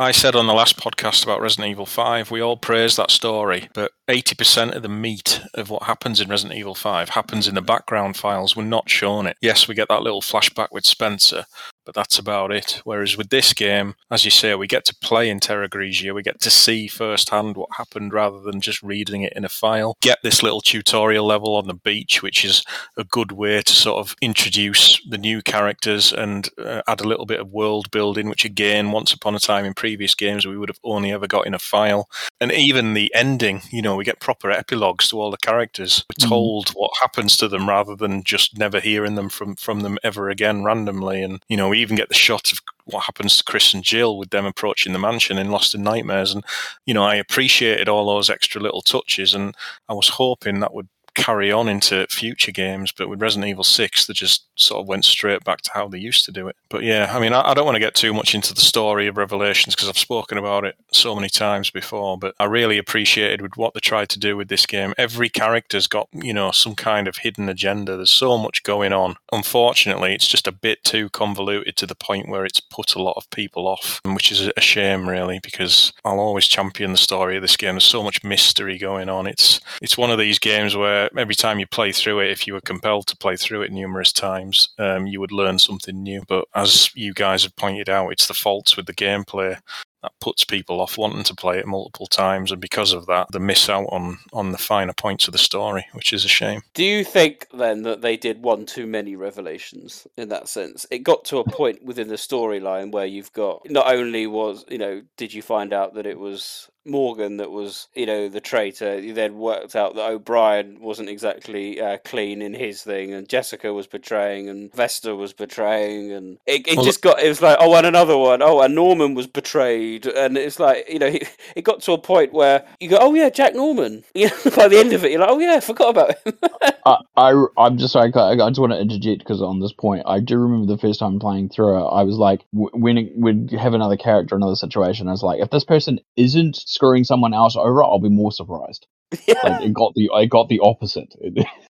I said on the last podcast about Resident Evil 5, we all praise that story, but 80% of the meat of what happens in Resident Evil 5 happens in the background files. We're not shown it. Yes, we get that little flashback with Spencer, but that's about it. Whereas with this game, as you say, we get to play in Terra Grigia, we get to see firsthand what happened rather than just reading it in a file. Get this little tutorial level on the beach, which is a good way to sort of introduce the new characters and uh, add a little bit of world building, which again, once upon a time in previous games, we would have only ever got in a file. And even the ending, you know, we get proper epilogues to all the characters. We're Mm. told what happens to them rather than just never hearing them from, from them ever again randomly. And, you know, even get the shot of what happens to Chris and Jill with them approaching the mansion in Lost in Nightmares. And, you know, I appreciated all those extra little touches and I was hoping that would carry on into future games, but with Resident Evil 6, they just sort of went straight back to how they used to do it. But yeah, I mean, I, I don't want to get too much into the story of Revelations because I've spoken about it so many times before, but I really appreciated with what they tried to do with this game. Every character's got, you know, some kind of hidden agenda. There's so much going on. Unfortunately, it's just a bit too convoluted to the point where it's put a lot of people off, which is a shame, really, because I'll always champion the story of this game. There's so much mystery going on. It's it's one of these games where every time you play through it, if you were compelled to play through it numerous times, um, you would learn something new. But as you guys have pointed out, it's the faults with the gameplay that puts people off wanting to play it multiple times, and because of that, they miss out on on the finer points of the story, which is a shame. Do you think then that they did one too many revelations in that sense? It got to a point within the storyline where you've got not only was you know did you find out that it was Morgan that was you know the traitor, you then worked out that O'Brien wasn't exactly uh, clean in his thing, and Jessica was betraying, and Vester was betraying, and it, it Well, just got it was like oh and another one oh and Norman was betrayed, and it's like you know it, it got to a point where you go oh yeah Jack Norman, you know, by the end of it you're like oh yeah I forgot about him. I, I, I'm just like, I, I just want to interject because on this point, I do remember the first time playing through it, I was like, w- when it would have another character, another situation, I was like, if this person isn't screwing someone else over, I'll be more surprised. Yeah. Like, it got the, I got the opposite.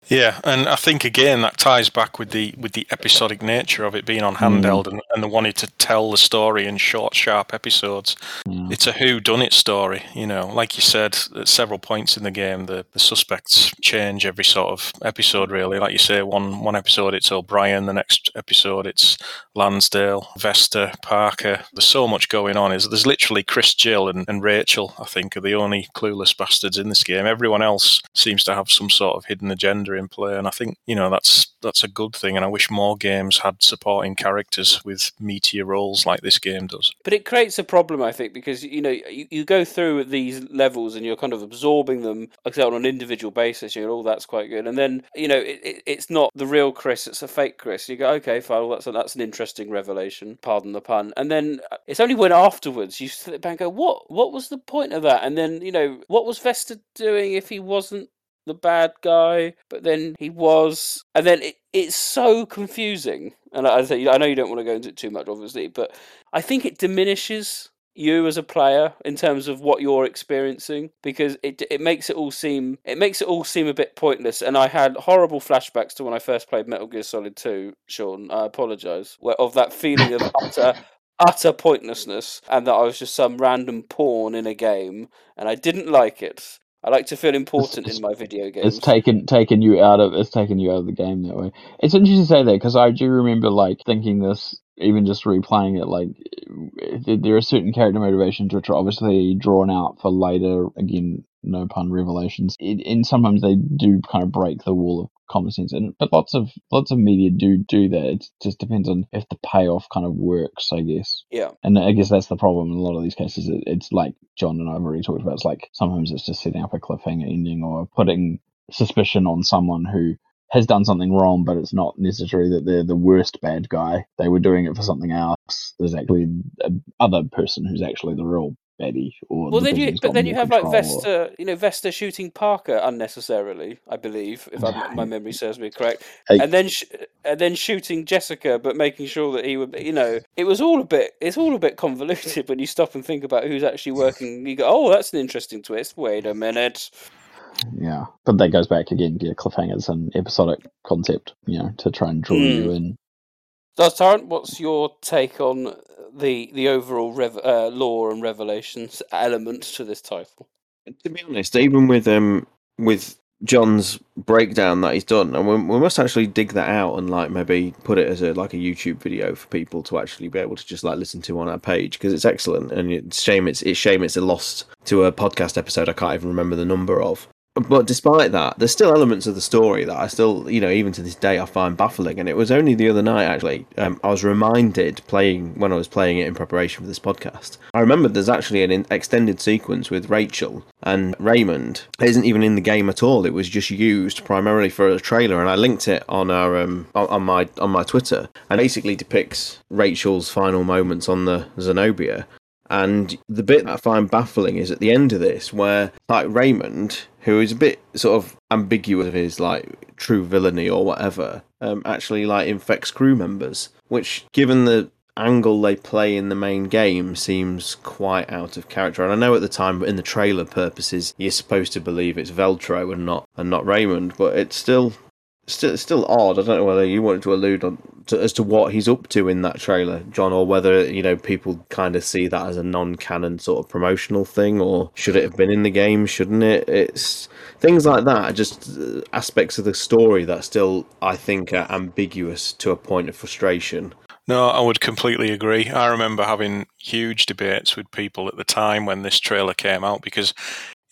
Yeah, and I think again that ties back with the with the episodic nature of it being on handheld mm. and, and they wanted to tell the story in short, sharp episodes. Mm. It's a who done it story, you know. Like you said, at several points in the game the, the suspects change every sort of episode really. Like you say, one one episode it's O'Brien, the next episode it's Lansdale, Vester, Parker. There's so much going on. Is there's literally Chris Jill and, and Rachel, I think, are the only clueless bastards in this game. Everyone else seems to have some sort of hidden agenda in play, and I think you know that's that's a good thing. And I wish more games had supporting characters with meteor roles like this game does. But it creates a problem, I think, because you know you, you go through these levels and you're kind of absorbing them on an individual basis. You know, all that's quite good, and then you know it, it, it's not the real Chris; it's a fake Chris. You go, okay, fine, well, that's a, that's an interesting revelation. Pardon the pun. And then uh, it's only when afterwards you sit back and go, what what was the point of that? And then you know what was Vester doing if he wasn't the bad guy, but then he was, and then it, it's so confusing. And I, I know you don't want to go into it too much, obviously, but I think it diminishes you as a player in terms of what you're experiencing because it it makes it all seem it makes it all seem a bit pointless. And I had horrible flashbacks to when I first played Metal Gear Solid 2, Sean. I apologise. Where of that feeling of utter utter pointlessness and that I was just some random pawn in a game and I didn't like it. I like to feel important in my video games. It's taken taken you out of it's taken you out of the game that way. It's interesting to say that because I do remember like thinking this, even just replaying it. Like there are certain character motivations which are obviously drawn out for later. Again, no pun revelations. It, and sometimes they do kind of break the wall of common sense. And but lots of lots of media do do that. It just depends on if the payoff kind of works, I guess. Yeah. And I guess that's the problem in a lot of these cases. It, it's like John and I have already talked about. It's like sometimes it's just setting up a cliffhanger ending or putting suspicion on someone who has done something wrong, but it's not necessarily that they're the worst bad guy. They were doing it for something else. There's actually a other person who's actually the real baddie. Or Well, the then you, but then you have like control or- Vester, you know, Vester shooting Parker unnecessarily, I believe, if my memory serves me correct, Hey. and then sh- and then shooting Jessica, but making sure that he would, you know, it was all a bit, it's all a bit convoluted when you stop and think about who's actually working. You go, oh, that's an interesting twist. Wait a minute. Yeah, but that goes back again. Yeah, cliffhangers and episodic concept. You know, to try and draw you Mm. in. Does Tarrant, what's your take on the the overall rev- uh, lore and revelations elements to this title? To be honest, even with um with John's breakdown that he's done, and we, we must actually dig that out and like maybe put it as a like a YouTube video for people to actually be able to just like listen to on our page because it's excellent. And it's shame it's it's shame it's a lost to a podcast episode. I can't even remember the number of. But despite that, there's still elements of the story that I still, you know, even to this day, I find baffling. And it was only the other night, actually, um, I was reminded playing when I was playing it in preparation for this podcast. I remembered there's actually an extended sequence with Rachel and Raymond. It isn't even in the game at all. It was just used primarily for a trailer, and I linked it on our um, on my on my Twitter. And basically depicts Rachel's final moments on the Zenobia. And the bit that I find baffling is at the end of this, where like Raymond, who is a bit sort of ambiguous of his like true villainy or whatever, um, actually like infects crew members, which given the angle they play in the main game seems quite out of character. And I know at the time, but in the trailer purposes, you're supposed to believe it's Veltro and not and not Raymond, but it's still still still odd. I don't know whether you wanted to allude on to, as to what he's up to in that trailer, John, or whether you know people kind of see that as a non-canon sort of promotional thing, or should it have been in the game? Shouldn't it? It's things like that. Just uh, aspects of the story that still I think are ambiguous to a point of frustration. No, I would completely agree. I remember having huge debates with people at the time when this trailer came out because,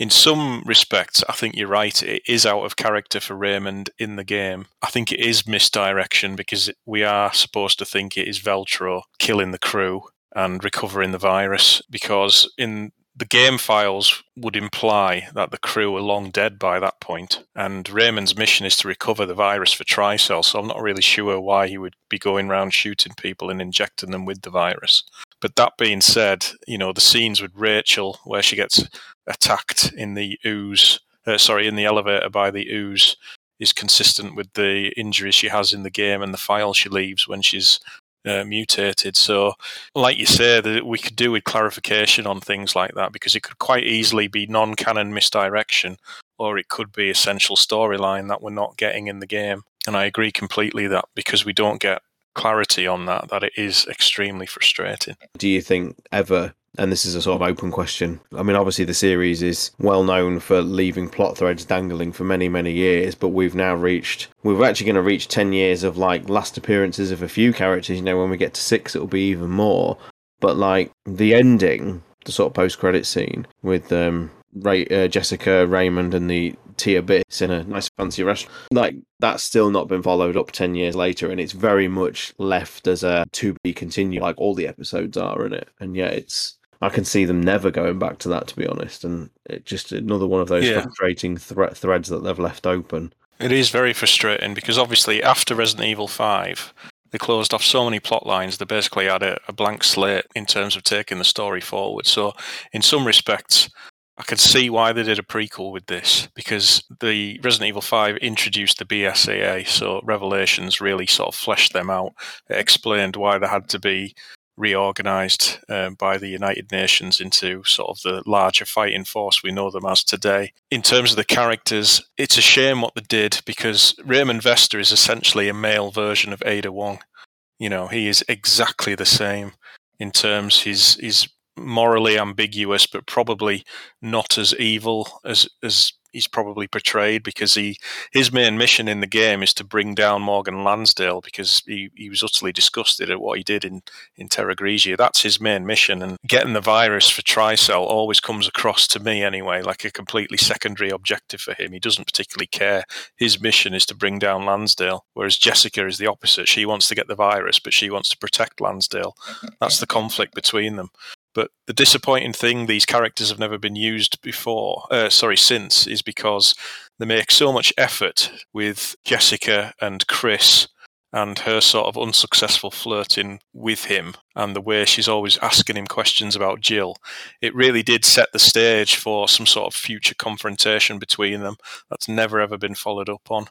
in some respects, I think you're right. It is out of character for Raymond in the game. I think it is misdirection because we are supposed to think it is Veltro killing the crew and recovering the virus because in the game files would imply that the crew are long dead by that point, and Raymond's mission is to recover the virus for Tricell. So I'm not really sure why he would be going around shooting people and injecting them with the virus. But that being said, you know the scenes with Rachel where she gets attacked in the ooze, uh, sorry, in the elevator by the ooze, is consistent with the injuries she has in the game and the file she leaves when she's uh, mutated. So, like you say, we could do with clarification on things like that because it could quite easily be non-canon misdirection, or it could be essential storyline that we're not getting in the game. And I agree completely that because we don't get clarity on that, that it is extremely frustrating. Do you think ever? And this is a sort of open question. I mean, obviously, the series is well known for leaving plot threads dangling for many, many years, but we've now reached, we're actually going to reach 10 years of like last appearances of a few characters. You know, when we get to six, it'll be even more. But like the ending, the sort of post credit scene with um, Ray, uh, Jessica, Raymond, and the T Abyss in a nice fancy restaurant, like that's still not been followed up 10 years later, and it's very much left as a to be continued, like all the episodes are in it. And yet it's I can see them never going back to that, to be honest. And it just another one of those Yeah. frustrating thre- threads that they've left open. It is very frustrating because obviously after Resident Evil 5, they closed off so many plot lines, they basically had a, a blank slate in terms of taking the story forward. So, in some respects, I can see why they did a prequel with this because the Resident Evil 5 introduced the BSAA, so Revelations really sort of fleshed them out. It explained why they had to be reorganized uh, by the United Nations into sort of the larger fighting force we know them as today. In terms of the characters, it's a shame what they did because Raymond Vester is essentially a male version of Ada Wong. You know, he is exactly the same in terms he's he's morally ambiguous, but probably not as evil as as he's probably portrayed because he his main mission in the game is to bring down Morgan Lansdale because he, he was utterly disgusted at what he did in, in Terra Grigia. That's his main mission. And getting the virus for Tricell always comes across to me anyway, like a completely secondary objective for him. He doesn't particularly care. His mission is to bring down Lansdale, whereas Jessica is the opposite. She wants to get the virus, but she wants to protect Lansdale. That's the conflict between them. But the disappointing thing, these characters have never been used before, uh, sorry, since, is because they make so much effort with Jessica and Chris and her sort of unsuccessful flirting with him and the way she's always asking him questions about Jill, it really did set the stage for some sort of future confrontation between them that's never ever been followed up on.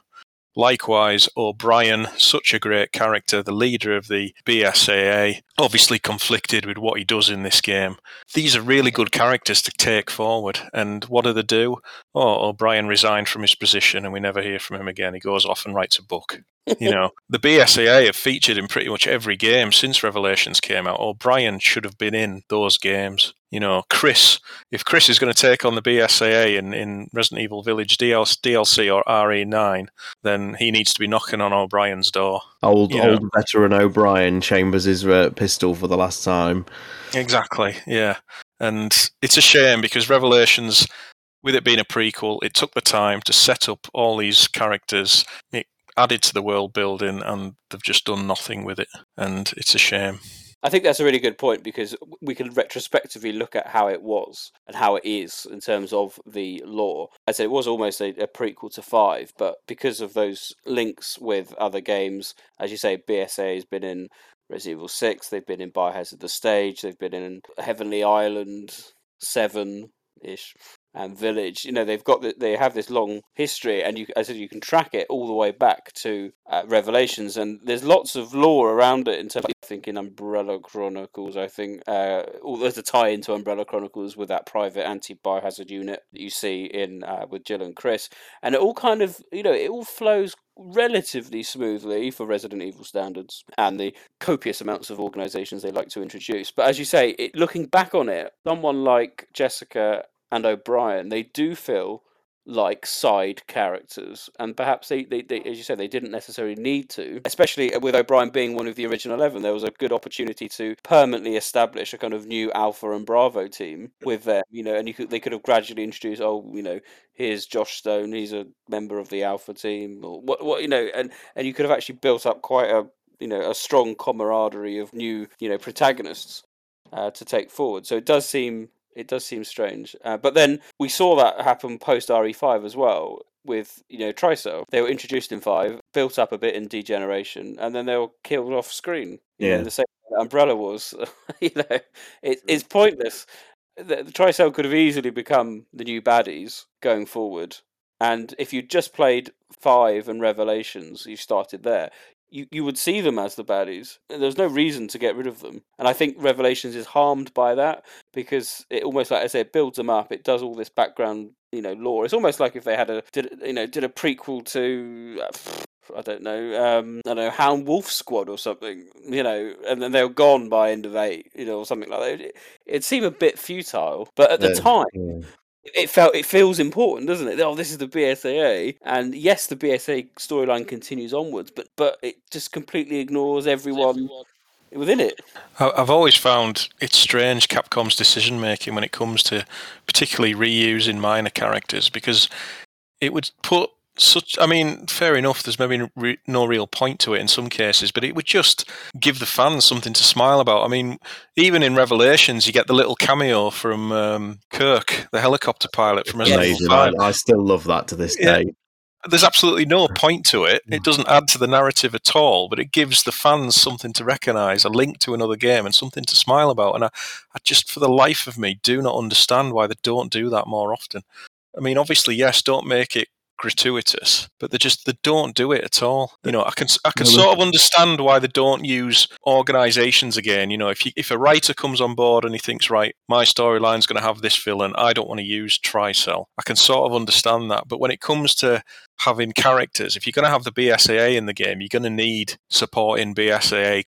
Likewise, O'Brien, such a great character, the leader of the BSAA, obviously conflicted with what he does in this game. These are really good characters to take forward. And what do they do? Oh, O'Brien resigned from his position and we never hear from him again. He goes off and writes a book. You know, the BSAA have featured in pretty much every game since Revelations came out. O'Brien should have been in those games. You know, Chris, if Chris is going to take on the BSAA in, in Resident Evil Village DLC or RE9, then he needs to be knocking on O'Brien's door. Old, You know. old veteran O'Brien chambers his uh, pistol for the last time. Exactly, yeah. And it's a shame because Revelations, with it being a prequel, it took the time to set up all these characters. It added to the world building, and they've just done nothing with it. And it's a shame. I think that's a really good point because we can retrospectively look at how it was and how it is in terms of the lore. Said it was almost a, a prequel to five, but because of those links with other games, as you say, BSA has been in Resident Evil Six, they've been in Biohazard: The Stage, they've been in Heavenly Island Seven ish and Village. You know, they've got the, they have this long history, and you, as I said, you can track it all the way back to uh, Revelations, and there's lots of lore around it. In terms, I think in Umbrella Chronicles, I think uh, all there's a tie into Umbrella Chronicles with that private anti-biohazard unit that you see in uh, with Jill and Chris, and it all kind of you know it all flows relatively smoothly for Resident Evil standards and the copious amounts of organizations they like to introduce. But as you say, it, looking back on it, someone like Jessica and O'Brien, they do feel like side characters, and perhaps they, they, they, as you said, they didn't necessarily need to. Especially with O'Brien being one of the original eleven, there was a good opportunity to permanently establish a kind of new Alpha and Bravo team with them. You know, and you could they could have gradually introduced, oh, you know, here's Josh Stone, he's a member of the Alpha team, or what, what you know, and and you could have actually built up quite a you know a strong camaraderie of new you know protagonists uh, to take forward. So it does seem it does seem strange. Uh, but then we saw that happen post RE5 as well with you know Tricell. They were introduced in five, built up a bit in Degeneration, and then they were killed off screen. Know, Yeah. in the same way that Umbrella was. you know, it, it's pointless. The, the Tricell could have easily become the new baddies going forward. And if you just played five and Revelations, you started there. You, you would see them as the baddies. There's no reason to get rid of them. And I think Revelations is harmed by that because it almost like I say, it builds them up. It does all this background, you know, lore. It's almost like if they had a did you know did a prequel to uh, I don't know, um, I don't know, Hound Wolf Squad or something, you know, and then they were gone by end of eight, you know, or something like that. It, it seemed a bit futile, but at the Yeah, time, yeah. It felt it feels important, doesn't it? Oh, this is the BSAA, and yes, the BSA storyline continues onwards, but but it just completely ignores everyone within it. I've always found it strange Capcom's decision making when it comes to particularly reusing minor characters because it would put such. I mean, fair enough. There's maybe re- no real point to it in some cases, but it would just give the fans something to smile about. I mean, even in Revelations, you get the little cameo from um, Kirk, the helicopter pilot from Amazing. I, I still love that to this Yeah. day. there's absolutely no point to it. It doesn't add to the narrative at all, but it gives the fans something to recognise, a link to another game, and something to smile about. And I, I just, for the life of me, do not understand why they don't do that more often. I mean, obviously, yes, don't make it gratuitous, but they just they don't do it at all. You know, I can I can sort of understand why they don't use organisations again. You know, if you, if a writer comes on board and he thinks, right, my storyline's going to have this villain, I don't want to use Tricell. I can sort of understand that, but when it comes to having characters, if you're going to have the BSAA in the game, you're going to need supporting BSAA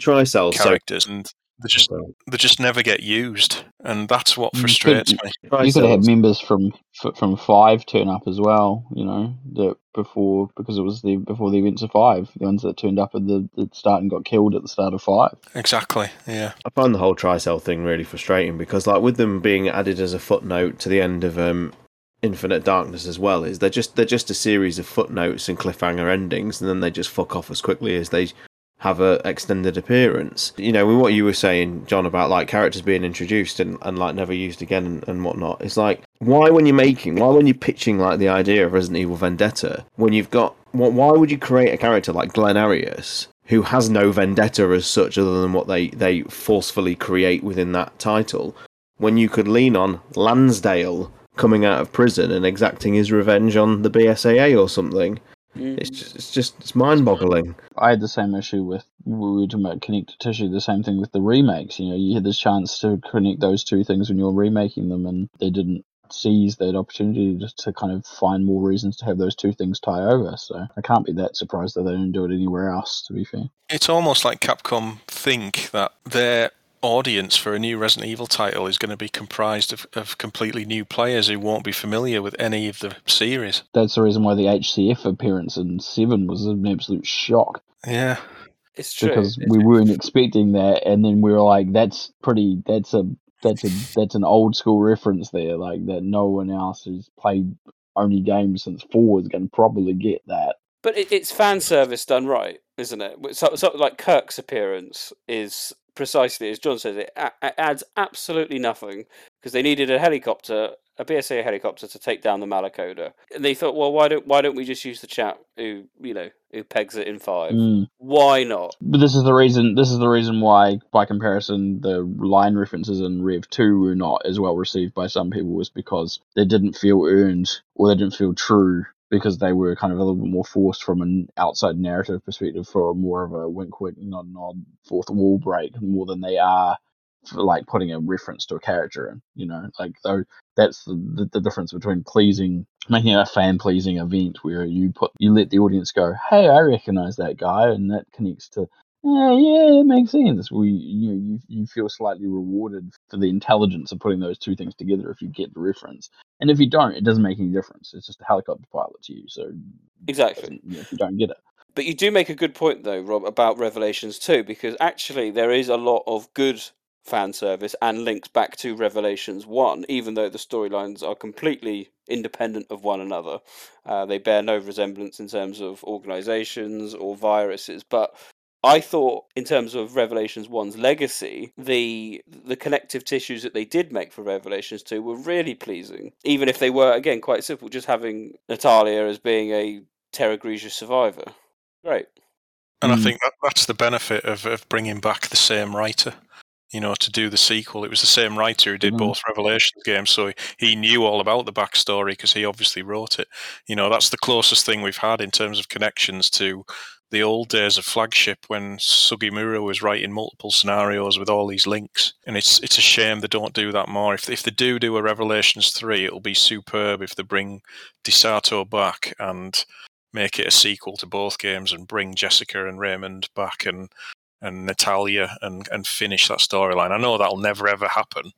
Tricell. So characters, and they just they just never get used, and that's what You frustrates could- me. You could have had members from from five turn up as well. You know that before because it was the before the events of five, the ones that turned up at the, the start and got killed at the start of five. Exactly. Yeah. I find the whole Tricell thing really frustrating because, like, with them being added as a footnote to the end of um, Infinite Darkness as well, is they're just they're just a series of footnotes and cliffhanger endings, and then they just fuck off as quickly as they have a extended appearance. You know, what you were saying, John, about like characters being introduced and, and like never used again and, and whatnot. It's like why when you're making, why when you're pitching like the idea of Resident Evil Vendetta, when you've got, wh- why would you create a character like Glenn Arias who has no vendetta as such other than what they they forcefully create within that title, when you could lean on Lansdale coming out of prison and exacting his revenge on the BSAA or something. It's just, it's just, it's mind-boggling. I had the same issue with we were talking about connective tissue. The same thing with the remakes. You know, you had this chance to connect those two things when you're remaking them, and they didn't seize that opportunity just to kind of find more reasons to have those two things tie over. So I can't be that surprised that they didn't do it anywhere else. To be fair, It's almost like Capcom think that their audience for a new Resident Evil title is going to be comprised of, of completely new players who won't be familiar with any of the series. that's the reason why the HCF appearance in Seven was an absolute shock. Yeah. It's true. because we weren't expecting that, and then we were like, "That's pretty. That's a that's a that's an old school reference there. Like that, no one else who's played only games since four is going to probably get that." But it, it's fan service done right, isn't it? So, so, like Kirk's appearance is precisely as John says. It, a- adds absolutely nothing because they needed a helicopter, a BSA helicopter, to take down the Malacoda, and they thought, well, why don't why don't we just use the chap who you know who pegs it in five? Mm. Why not? But this is the reason. This is the reason why, by comparison, the line references in Rev Two were not as well received by some people was because they didn't feel earned or they didn't feel true because they were kind of a little bit more forced from an outside narrative perspective for more of a wink wink nod nod fourth wall break more than they are for like putting a reference to a character in. You know, like though that's the, the, the difference between pleasing making a fan pleasing event where you put you let the audience go, hey, I recognize that guy, and that connects to. Yeah, yeah, it makes sense. We, you, know, you, you feel slightly rewarded for the intelligence of putting those two things together if you get the reference, and if you don't, it doesn't make any difference. It's just a helicopter pilot to you. So Exactly. you know, if you don't get it, But you do make a good point, though, Rob, about Revelations 2, because actually there is a lot of good fan service and links back to Revelations 1, even though the storylines are completely independent of one another. Uh, they bear no resemblance in terms of organizations or viruses. But I thought, in terms of Revelations 1's legacy, the the connective tissues that they did make for Revelations 2 were really pleasing, even if they were, again, quite simple, just having Natalia as being a Terra Grigia survivor. Great. And I think that, that's the benefit of, of bringing back the same writer, you know, to do the sequel. It was the same writer who did Mhm. both Revelations games, so he, he knew all about the backstory because he obviously wrote it. You know, that's the closest thing we've had in terms of connections to the old days of flagship when Sugimura was writing multiple scenarios with all these links. And it's it's a shame they don't do that more. If if they do do a Revelations three, it'll be superb if they bring Dai Sato back and make it a sequel to both games and bring Jessica and Raymond back and and Natalia and and finish that storyline. I know that'll never ever happen,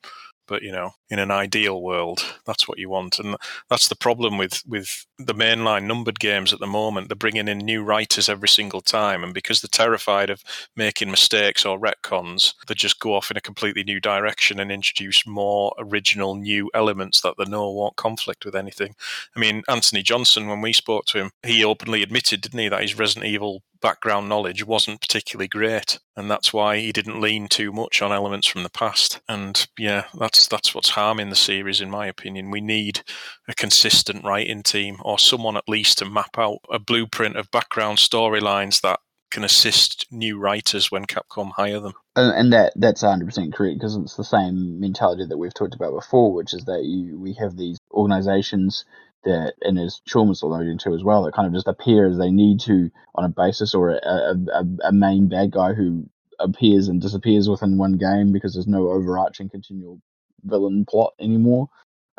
but you know, in an ideal world, that's what you want, and that's the problem with with the mainline numbered games at the moment. They're bringing in new writers every single time, and because they're terrified of making mistakes or retcons, they just go off in a completely new direction and introduce more original new elements that they know won't conflict with anything. I mean, Antony Johnston, when we spoke to him, he openly admitted, didn't he, that his Resident Evil background knowledge wasn't particularly great, and that's why he didn't lean too much on elements from the past. And yeah, that's that's what's harming the series, in my opinion. We need a consistent writing team, or someone at least to map out a blueprint of background storylines that can assist new writers when Capcom hire them. and, and that that's 100 percent correct because it's the same mentality that we've talked about before, which is that you we have these organizations that, and as Sean was alluding to as well, that kind of just appear as they need to on a basis, or a, a, a main bad guy who appears and disappears within one game because there's no overarching continual villain plot anymore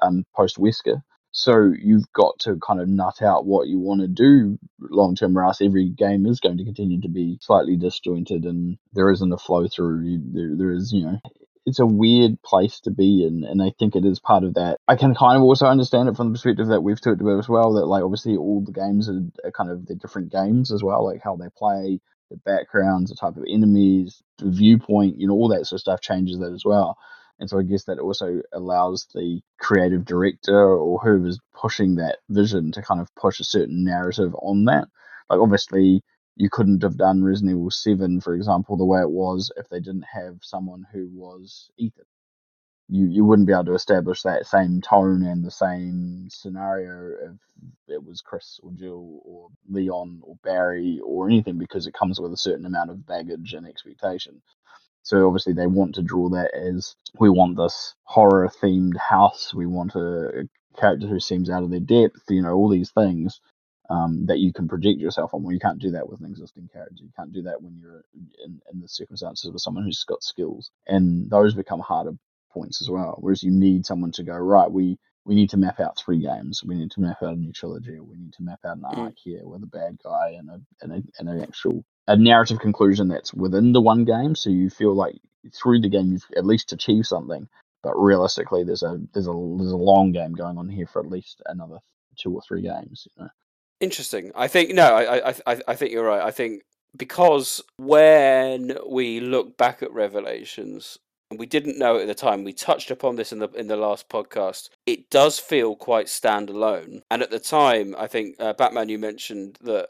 um, post Wesker. So you've got to kind of nut out what you want to do long term, or else every game is going to continue to be slightly disjointed, and there isn't a flow through. There, there is, you know, it's a weird place to be in, and I think it is part of that. I can kind of also understand it from the perspective that we've talked about as well. That like obviously all the games are, are kind of the different games as well, like how they play, the backgrounds, the type of enemies, the viewpoint, you know, all that sort of stuff changes that as well. And so I guess that also allows the creative director or whoever's pushing that vision to kind of push a certain narrative on that. Like obviously you couldn't have done Resident Evil 7, for example, the way it was if they didn't have someone who was Ethan. you you wouldn't be able to establish that same tone and the same scenario if it was Chris or Jill or Leon or Barry or anything because it comes with a certain amount of baggage and expectation. So obviously they want to draw that as we want this horror themed house, we want a character who seems out of their depth, you know, all these things um, that you can project yourself on. Well, you can't do that with an existing character. You can't do that when you're in, in the circumstances with someone who's got skills, and those become harder points as well. Whereas you need someone to go right. We we need to map out three games. We need to map out a new trilogy. We need to map out an arc here with a bad guy and a and, a, and an actual a narrative conclusion that's within the one game. So you feel like through the game you've at least achieved something. But realistically, there's a there's a there's a long game going on here for at least another two or three games. You know. Interesting. I think no. I I I, think you're right. I think because when we look back at Revelations, and we didn't know at the time. We touched upon this in the in the last podcast. It does feel quite standalone, and at the time, I think uh, Batman. You mentioned that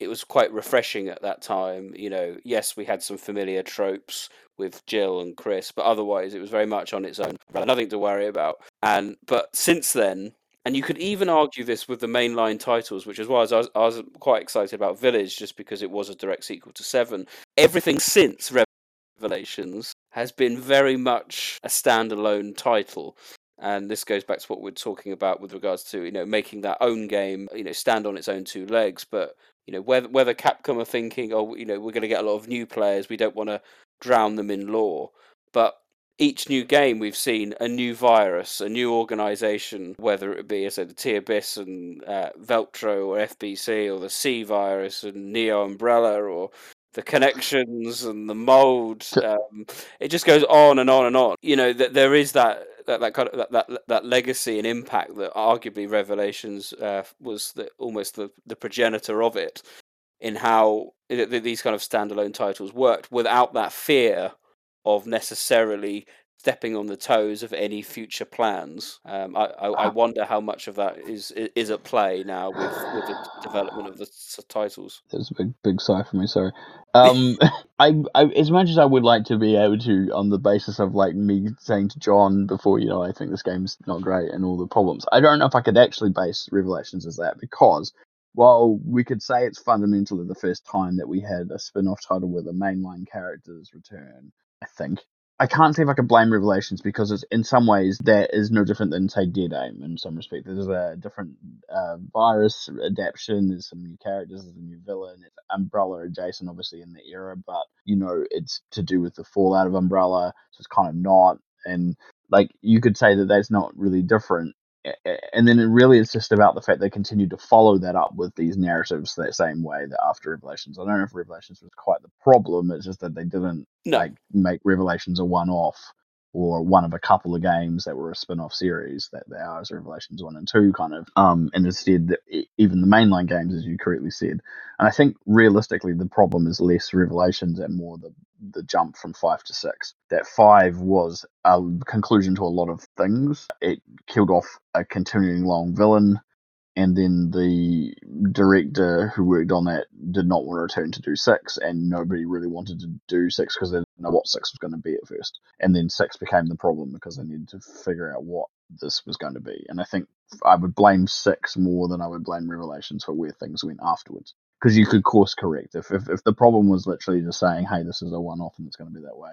it was quite refreshing at that time. You know, yes, we had some familiar tropes with Jill and Chris, but otherwise, it was very much on its own. Nothing to worry about. And but since then, and you could even argue this with the mainline titles, which is why I was, I was quite excited about Village, just because it was a direct sequel to Seven. Everything since Revelations has been very much a standalone title. And this goes back to what we are talking about with regards to you know making that own game you know stand on its own two legs. But you know whether whether Capcom are thinking, oh you know we're going to get a lot of new players, we don't want to drown them in lore. But each new game we've seen a new virus, a new organization, whether it be, I said, the T Abyss and uh, Veltro or FBC or the C virus and Neo Umbrella or the connections and the mold. Um, it just goes on and on and on. You know that there is that that, that kind of that, that that legacy and impact that arguably Revelations uh, was the, almost the, the progenitor of it in how these kind of standalone titles worked without that fear of necessarily stepping on the toes of any future plans. Um, I, I, I, wonder how much of that is is at play now with, with the development of the titles. There's a big big sigh for me. Sorry. Um, I, I as much as I would like to be able to, on the basis of like me saying to John before, you know, I think this game's not great and all the problems. I don't know if I could actually base Revelations as that because while we could say it's fundamentally the first time that we had a spin-off title with a mainline character's return, I think I can't see if I can blame Revelations because it's in some ways that is no different than say Dead Aim in some respect. There's a different uh, virus adaptation. There's some new characters. There's a new villain. It's Umbrella adjacent, obviously in the era, but you know it's to do with the fallout of Umbrella, so it's kind of not. And like you could say that that's not really different and then it really is just about the fact they continue to follow that up with these narratives that same way that after Revelations. I don't know if Revelations was quite the problem. It's just that they didn't no. like make Revelations a one-off or one of a couple of games that were a spin-off series that they are as Revelations one and two kind of. Um, and instead, the, even the mainline games, as you correctly said. And I think realistically, the problem is less Revelations and more the the jump from five to six. That five was a conclusion to a lot of things. It killed off a continuing long villain and then the director who worked on that did not want to return to do six, and nobody really wanted to do six because they didn't know what six was going to be at first. And then six became the problem because they needed to figure out what this was going to be. And I think I would blame six more than I would blame Revelations for where things went afterwards. Because you could course correct. If, if if the problem was literally just saying, hey, this is a one off and it's going to be that way,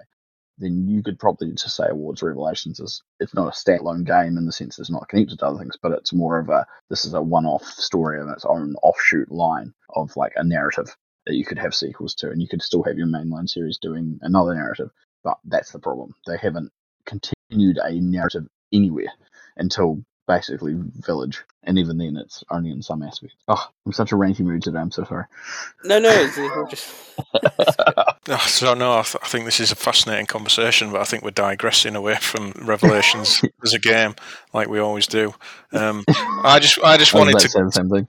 then you could probably just say Awards Revelations is it's not a standalone game in the sense it's not connected to other things, but it's more of a this is a one off story of its own offshoot line of like a narrative that you could have sequels to, and you could still have your mainline series doing another narrative. But that's the problem. They haven't continued a narrative anywhere until basically Village, and even then, it's only in some aspects. Oh, I'm such a ranty mood today. I'm so sorry. No, no, it's, it's just. so no, I, th- I, think this is a fascinating conversation, but I think we're digressing away from Revelations as a game, like we always do. Um, I just, I just wanted to say the same thing.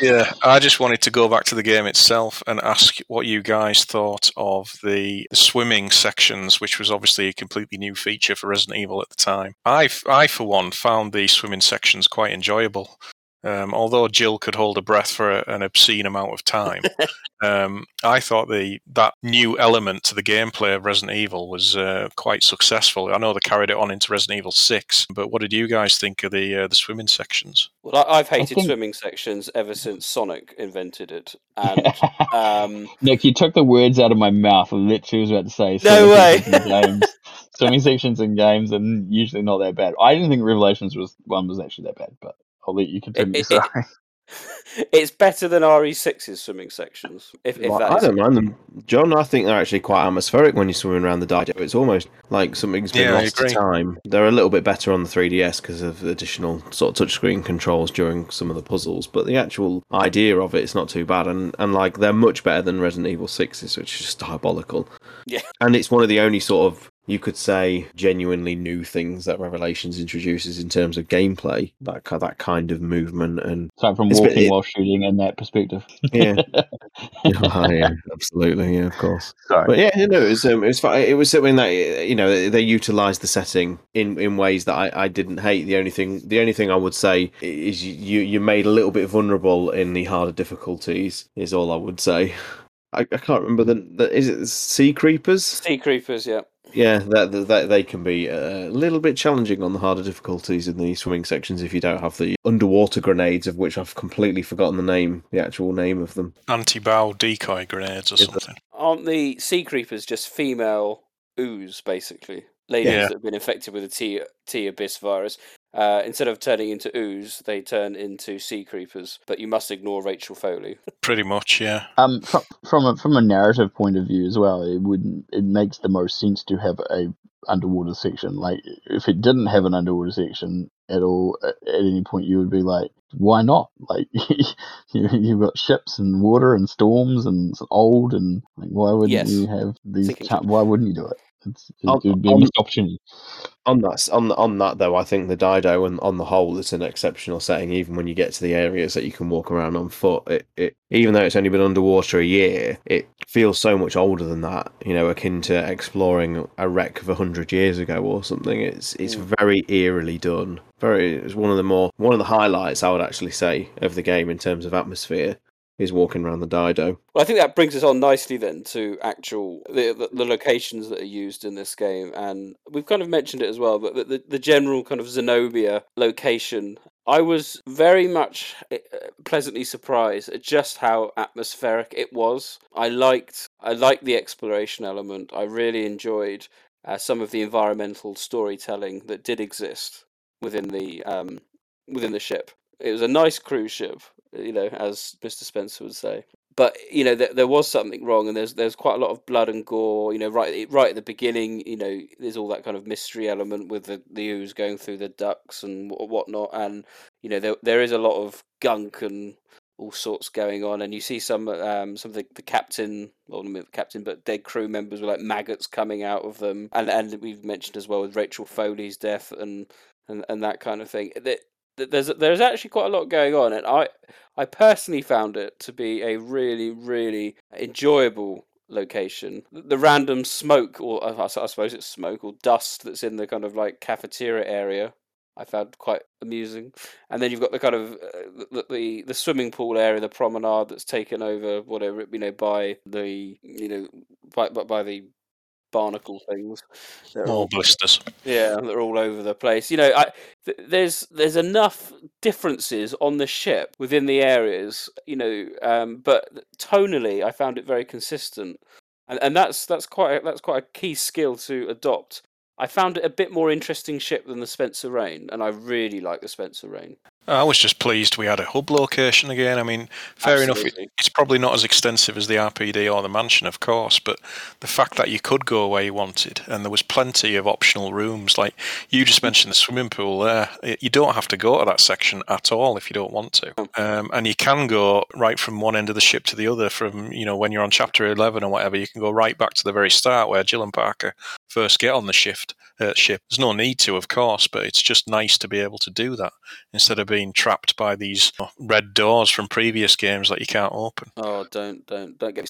Yeah, I just wanted to go back to the game itself and ask what you guys thought of the, the swimming sections, which was obviously a completely new feature for Resident Evil at the time. I, I for one, found the swimming sections quite enjoyable. Um, although Jill could hold her breath for a, an obscene amount of time, um, I thought the that new element to the gameplay of Resident Evil was uh, quite successful. I know they carried it on into Resident Evil Six, but what did you guys think of the uh, the swimming sections? Well, I, I've hated think- swimming sections ever since Sonic invented it, and um, Nick, you took the words out of my mouth. I literally was about to say No swimming way. sections in games. swimming sections in games are usually not that bad. I didn't think Revelations was one was actually that bad, but I'll let you continue. It- it- sorry. it's better than RE6's swimming sections. If, if Well, that I is don't mind them, John. I think they're actually quite atmospheric when you're swimming around the Dido. It's almost like something's been Yeah, lost to time. They're a little bit better on the 3DS because of additional sort of touchscreen controls during some of the puzzles. But the actual idea of it is not too bad, and and like they're much better than Resident Evil 6's, which is just diabolical. Yeah. and it's one of the only sort of you could say genuinely new things that Revelations introduces in terms of gameplay. That that kind of movement and So from It's a bit- walking it- while shooting in that perspective. Yeah. Oh, yeah, absolutely, yeah, of course. Sorry. But yeah, you know, it was um, it was fi- it was something that you know they utilised the setting in, in ways that I, I didn't hate. The only thing the only thing I would say is you you made a little bit vulnerable in the harder difficulties. Is all I would say. I, I can't remember the, the is it sea creepers? sea creepers, yeah. Yeah, that, that, that they can be a little bit challenging on the harder difficulties in the swimming sections if you don't have the underwater grenades, of which I've completely forgotten the name, the actual name of them. Anti-bow decoy grenades or something. Aren't the sea creepers just female ooze, basically? Ladies Yeah. that have been infected with the T, T abyss virus. Uh, instead of turning into ooze, they turn into sea creepers. But you must ignore Rachel Foley. Pretty much, yeah. Um, from from a from a narrative point of view as well, it would it makes the most sense to have a underwater section. Like if it didn't have an underwater section at all, at, at any point, you would be like, why not? Like you you've got ships and water and storms and it's old and like why wouldn't Yes. you have these? Thinking why wouldn't you do it? It's, it, On- would be a missed opportunity. On that, on on that though, I think the Dido and on the whole, it's an exceptional setting. Even when you get to the areas that you can walk around on foot, it, it even though it's only been underwater a year, it feels so much older than that. You know, akin to exploring a wreck of a hundred years ago or something. It's it's very eerily done. Very, it's one of the more one of the highlights I would actually say of the game in terms of atmosphere is walking around the Dido. Well, I think that brings us on nicely then to actual the, the the locations that are used in this game, and we've kind of mentioned it as well. But the, the, the general kind of Zenobia location, I was very much uh, pleasantly surprised at just how atmospheric it was. I liked I liked the exploration element. I really enjoyed uh, some of the environmental storytelling that did exist within the um, within the ship. It was a nice cruise ship, you know, as Mr. Spencer would say. But you know, there, was something wrong, and there's there's quite a lot of blood and gore. You know, right right at the beginning, you know, there's all that kind of mystery element with the the ooze going through the ducts and whatnot, and you know, there there is a lot of gunk and all sorts going on, and you see some um some of the, the captain, well, not the captain, but dead crew members with like maggots coming out of them, and and we've mentioned as well with Rachel Foley's death and and, and that kind of thing. That there's there's actually quite a lot going on, and I I personally found it to be a really really enjoyable location. The random smoke, or I, I suppose it's smoke or dust that's in the kind of like cafeteria area. I found quite amusing, and then you've got the kind of uh, the, the the swimming pool area, the promenade that's taken over, whatever you know, by the you know by by, by the barnacle things. More all- blisters. yeah, they're all over the place. You know, I, th- there's there's enough differences on the ship within the areas. You know, um, but tonally, I found it very consistent, and and that's that's quite a, that's quite a key skill to adopt. I found it a bit more interesting ship than the Spencer Rain, and I really like the Spencer Rain. I was just pleased we had a hub location again. I mean, fair enough, Absolutely. it, it's probably not as extensive as the RPD or the mansion, of course, but the fact that you could go where you wanted and there was plenty of optional rooms, like you just mentioned the swimming pool there, you don't have to go to that section at all if you don't want to. Um, and you can go right from one end of the ship to the other from, you know, when you're on chapter 11 or whatever, you can go right back to the very start where Jill and Parker first get on the shift. Uh, ship. There's no need to, of course, but it's just nice to be able to do that instead of being trapped by these red doors from previous games that you can't open. Oh, don't don't don't get.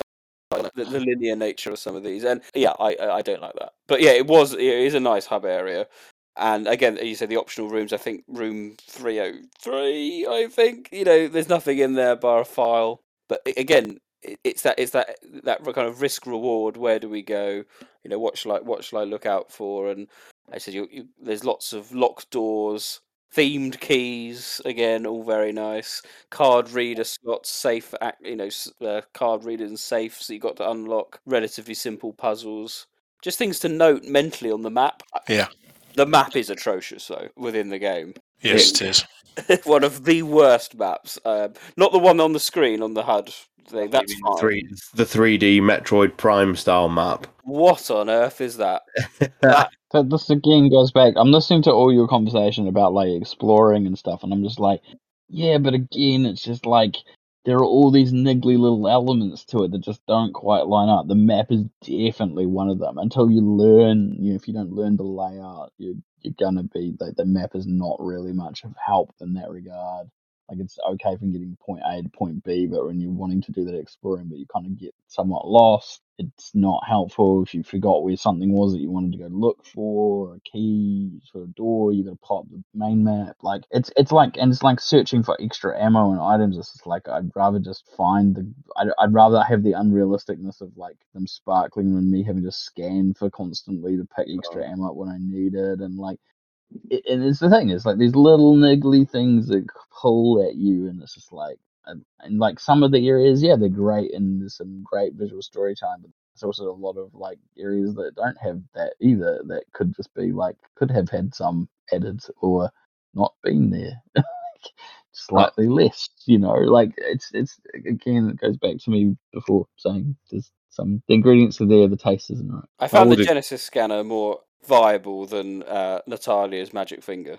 The, the linear nature of some of these, and yeah, I I I don't like that. But yeah, it was it is a nice hub area. And again, you said the optional rooms. I think room three oh three. I think you know, there's nothing in there bar a file. But again, it's that it's that that kind of risk reward. Where do we go? You know, what shall I what shall I look out for? And I said, you, you, there's lots of locked doors, themed keys. Again, all very nice. Card reader slots, safe. You know, uh, card readers and safes that you got to unlock. Relatively simple puzzles. Just things to note mentally on the map. Yeah. The map is atrocious though within the game. Yes, it is. one of the worst maps. Um, not the one on the screen on the HUD thing. That's fine. Three, the 3D Metroid Prime style map. What on earth is that? That this again goes back. I'm listening to all your conversation about like exploring and stuff, and I'm just like, yeah, but again, it's just like there are all these niggly little elements to it that just don't quite line up. The map is definitely one of them. Until you learn, you know, if you don't learn the layout, you're you're gonna be like the map is not really much of help in that regard. Like it's okay from getting point A to point B, but when you're wanting to do that exploring, but you kind of get somewhat lost, it's not helpful. If you forgot where something was that you wanted to go look for, a key for a door, you got to pop the main map. Like it's it's like and it's like searching for extra ammo and items. It's just like I'd rather just find the. I'd, I'd rather have the unrealisticness of like them sparkling than me having to scan for constantly to pick extra ammo up when I need it and like and it's the thing it's like these little niggly things that pull at you and it's just like and, and like some of the areas yeah they're great and there's some great visual storytelling but there's also a lot of like areas that don't have that either that could just be like could have had some added or not been there. Slightly less you know like it's it's again it goes back to me before saying there's some the ingredients are there the taste isn't right. I found the Genesis scanner more viable than uh, Natalia's magic finger.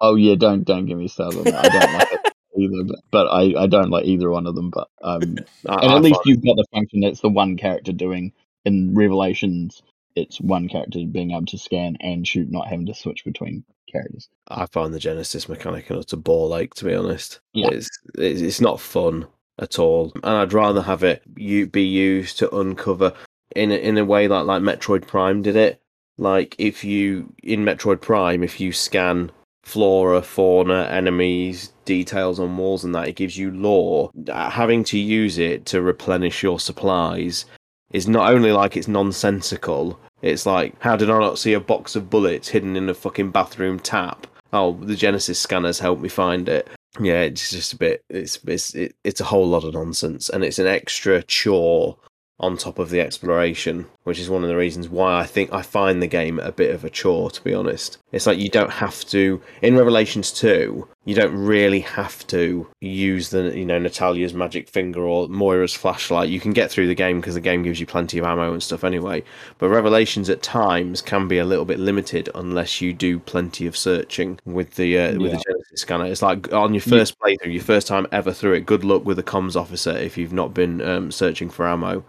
Oh yeah, don't don't get me started on that. I don't like it either, but, but I, I don't like either one of them. But um, I- and I at least you've got the function that's the one character doing in Revelations. It's one character being able to scan and shoot, not having to switch between characters. I find the Genesis mechanic an utter ball-like. to be honest. Yeah. It's, it's it's not fun at all, and I'd rather have it you be used to uncover in a, in a way like like Metroid Prime did it. Like if you in Metroid Prime, if you scan flora, fauna, enemies, details on walls, and that it gives you lore. Uh, Having to use it to replenish your supplies is not only like it's nonsensical. It's like, how did I not see a box of bullets hidden in a fucking bathroom tap? Oh, the Genesis scanners helped me find it. Yeah, it's just a bit. It's it's it, it's a whole lot of nonsense, and it's an extra chore on top of the exploration, which is one of the reasons why I think I find the game a bit of a chore. To be honest, it's like you don't have to in Revelations two. You don't really have to use the you know Natalia's magic finger or Moira's flashlight. You can get through the game because the game gives you plenty of ammo and stuff anyway. But Revelations at times can be a little bit limited unless you do plenty of searching with the uh, with Yeah. the Genesis scanner. It's like on your first playthrough, your first time ever through it. Good luck with the comms officer if you've not been um, searching for ammo.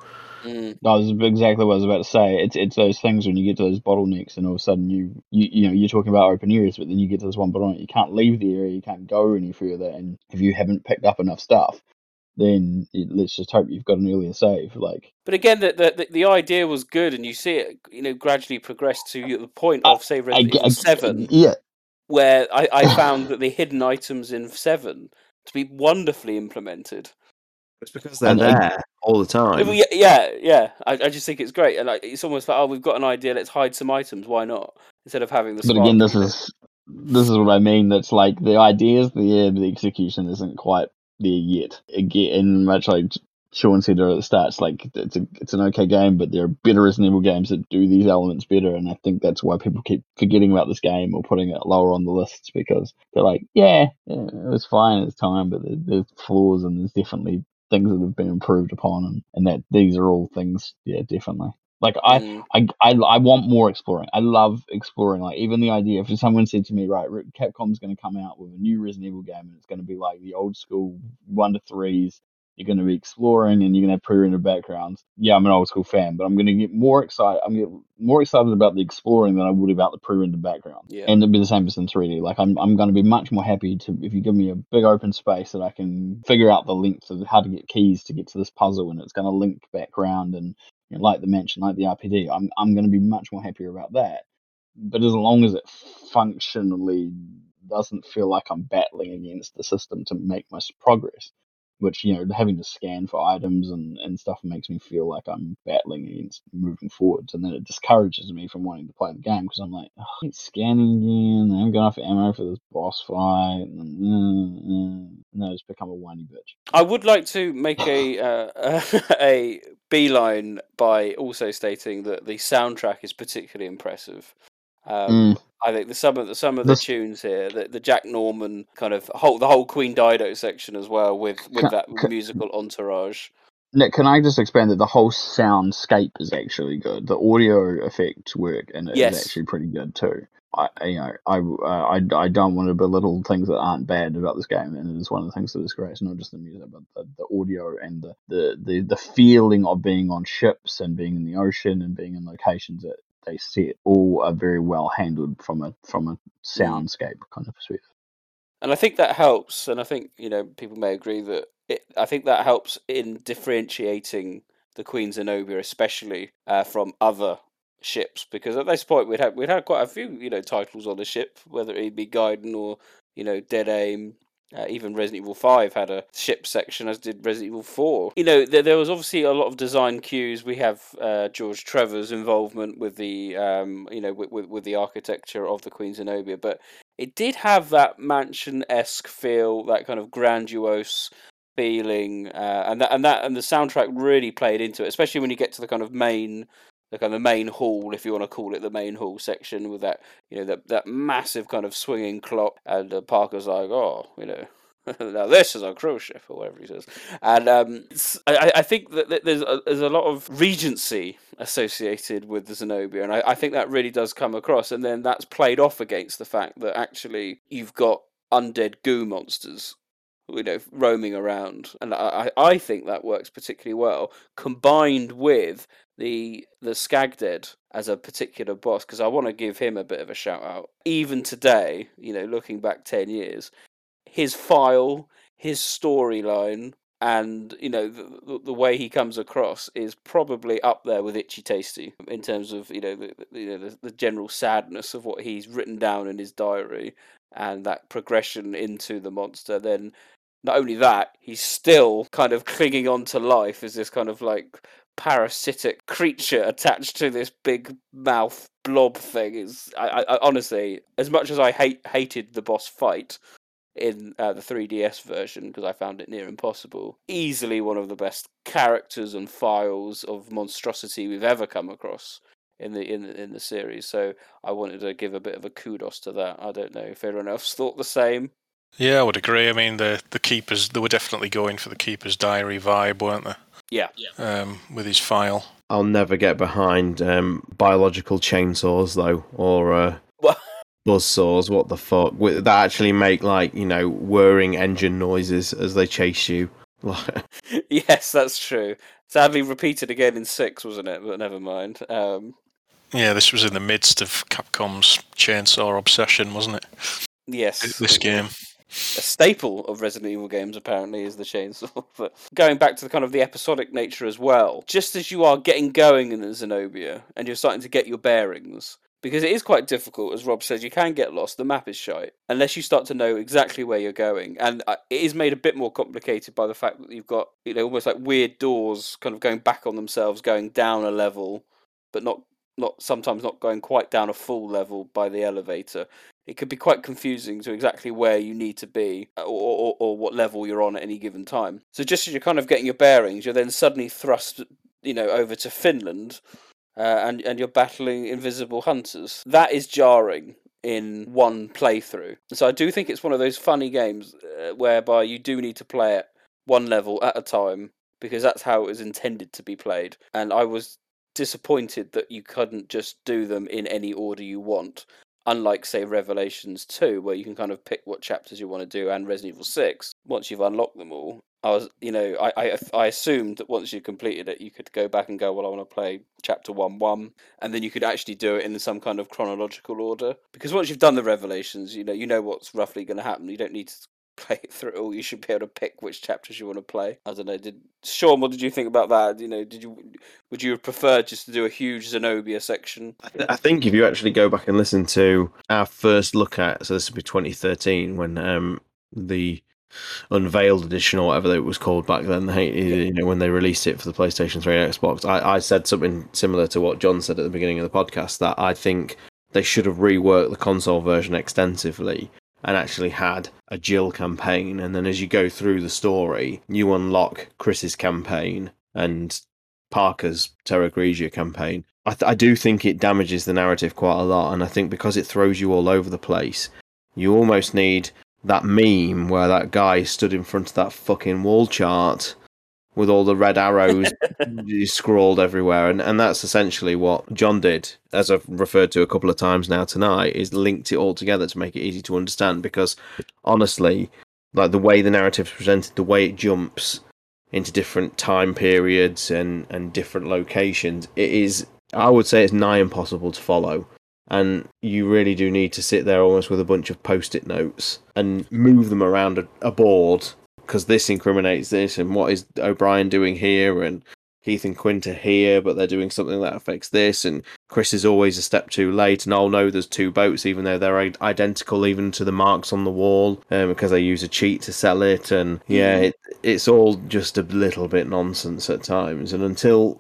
Mm. That was exactly what I was about to say. It's it's those things when you get to those bottlenecks, and all of a sudden you you you know you're talking about open areas, but then you get to this one bottleneck, you can't leave the area, you can't go any further, and if you haven't picked up enough stuff, then it, let's just hope you've got an earlier save. Like But again, the, the the- idea was good, and you see it, you know, gradually progress to the point of say I, Resident ge- Evil I- Seven, yeah, where I, I found that the hidden items in Seven to be wonderfully implemented. It's because they're And I- there all the time. Well, yeah, yeah, yeah. I, I just think it's great, and like it's almost like, oh, we've got an idea, let's hide some items. Why not? Instead of having the. but again, this is this is what I mean. That's like the idea's there, but the execution isn't quite there yet. Again, much like Sean said at the start, it's like it's a it's an okay game, but there are better Resident Evil games that do these elements better, and I think that's why people keep forgetting about this game or putting it lower on the lists because they're like, yeah, yeah it was fine at the time, but there, there's flaws and there's definitely things that have been improved upon, and, and that these are all things, yeah, definitely. Like I, Mm. I, I, I want more exploring. I love exploring. Like even the idea, if someone said to me, right, Capcom's going to come out with a new Resident Evil game, and it's going to be like the old school one to threes. You're going to be exploring, and you're going to have pre-rendered backgrounds. Yeah, I'm an old school fan, but I'm going to get more excited. I'm get more excited about the exploring than I would about the pre-rendered background. Yeah. And it'll be the same as in 3D. Like I'm, I'm going to be much more happy to if you give me a big open space that I can figure out the length of how to get keys to get to this puzzle, and it's going to link background and you know, like the mansion, like the RPD, I'm I'm going to be much more happier about that but as long as it functionally doesn't feel like I'm battling against the system to make my progress, which you know having to scan for items and, and stuff makes me feel like I'm battling against moving forwards, and then it discourages me from wanting to play the game because I'm like, oh, scanning again. I haven't got enough ammo for this boss fight, and, uh, uh, and I just become a whiny bitch. I would like to make a uh, a beeline by also stating that the soundtrack is particularly impressive. Um, Mm. I think the some of the some of the This- tunes here, the, the Jack Norman kind of whole the whole Queen Dido section as well with with Ca- that ca- musical entourage. Nick, can I just expand that the whole soundscape is actually good. The audio effects work, and it is Yes. actually pretty good too. I, you know, I, uh, I, I don't want to belittle things that aren't bad about this game, and it is one of the things that is great. It's not just the music, but the, the audio and the, the, the, the feeling of being on ships and being in the ocean and being in locations that they set all are very well handled from a from a soundscape kind of perspective. And I think that helps, and I think you know people may agree that it. I think that helps in differentiating the Queen Zenobia, especially uh, from other ships, because at this point we'd had we'd had quite a few you know titles on the ship, whether it be Gaiden or you know Dead Aim. Uh, even Resident Evil 5 had a ship section, as did Resident Evil 4. You know, there, there was obviously a lot of design cues. We have uh, George Trevor's involvement with the, um, you know, with, with, with the architecture of the Queen Zenobia, but it did have that mansion esque feel, that kind of grandiose feeling, uh, and that and that and the soundtrack really played into it, especially when you get to the kind of main, the kind of main hall, if you want to call it the main hall section, with that you know that that massive kind of swinging clock, and uh, Parker's like, oh, you know. now this is a cruise ship, or whatever he says, and um, I, I- think that there's a, there's a lot of regency associated with the Zenobia, and I, I think that really does come across, and then that's played off against the fact that actually you've got undead goo monsters you know roaming around. And I I think that works particularly well combined with the the Scagdead as a particular boss because i want to give him a bit of a shout out even today you know looking back 10 years his file his storyline and you know the, the, way he comes across is probably up there with itchy tasty in terms of you know the, you know, the, the general sadness of what he's written down in his diary and that progression into the monster. Then not only that, he's still kind of clinging on to life as this kind of like parasitic creature attached to this big mouth blob thing. Is I, I, honestly, as much as I hate hated the boss fight in uh, the 3DS version because I found it near impossible, easily one of the best characters and files of monstrosity we've ever come across in the in in the series. So I wanted to give a bit of a kudos to that. I don't know if everyone else thought the same. Yeah, I would agree. I mean, the the keepers they were definitely going for the keeper's diary vibe, weren't they? Yeah. Um, with his file. I'll never get behind um, biological chainsaws though, or uh, What? buzz saws. What the fuck? That actually make like you know whirring engine noises as they chase you. yes, that's true. Sadly repeated again in six, wasn't it? But never mind. Um, Yeah, this was in the midst of Capcom's chainsaw obsession, wasn't it? yes, This it game. was. A staple of Resident Evil games apparently is the chainsaw. But going back to the kind of the episodic nature as well, just as you are getting going in the Zenobia and you're starting to get your bearings, because it is quite difficult, as Rob says, you can get lost. The map is shite unless you start to know exactly where you're going, and uh, it is made a bit more complicated by the fact that you've got you know almost like weird doors, kind of going back on themselves, going down a level, but not not sometimes not going quite down a full level by the elevator. It could be quite confusing to exactly where you need to be uh, or, or, or what level you're on at any given time. So just as you're kind of getting your bearings, you're then suddenly thrust, you know, over to Finland, uh, and and you're battling invisible hunters. That is jarring in one playthrough. So I do think it's one of those funny games uh, whereby you do need to play it one level at a time because that's how it was intended to be played. And I was disappointed that you couldn't just do them in any order you want. Unlike, say, Revelations 2, where you can kind of pick what chapters you want to do, and Resident Evil 6, once you've unlocked them all. I was, you know, I, I, I assumed that once you completed it, you could go back and go, well, I want to play chapter 1 1, and then you could actually do it in some kind of chronological order. Because once you've done the Revelations, you know, you know what's roughly going to happen. You don't need to play it through, or you should be able to pick which chapters you want to play. I don't know. Did Sean? What did you think about that? You know, did you would you have preferred just to do a huge Zenobia section? I think if you actually go back and listen to our first look at, so this would be 2013 when um, the unveiled edition or whatever it was called back then. They, you know, when they released it for the PlayStation 3 and Xbox, I, I said something similar to what John said at the beginning of the podcast that I think they should have reworked the console version extensively and actually had a Jill campaign. And then as you go through the story, you unlock Chris's campaign and Parker's Terra Grigia campaign. I, th- I do think it damages the narrative quite a lot. And I think because it throws you all over the place, you almost need that meme where that guy stood in front of that fucking wall chart with all the red arrows scrawled everywhere. And, and that's essentially what john did as i've referred to a couple of times now tonight is linked it all together to make it easy to understand. Because honestly like the way the narrative's presented the way it jumps into different time periods and and different locations it is i would say it's nigh impossible to follow. And you really do need to sit there almost with a bunch of post-it notes and move them around a, a board because this incriminates this and what is O'Brien doing here and Keith and Quint are here but they're doing something that affects this and Chris is always a step too late and I'll know there's two boats even though they're identical even to the marks on the wall um, because they use a cheat to sell it and yeah it, it's all just a little bit nonsense at times and until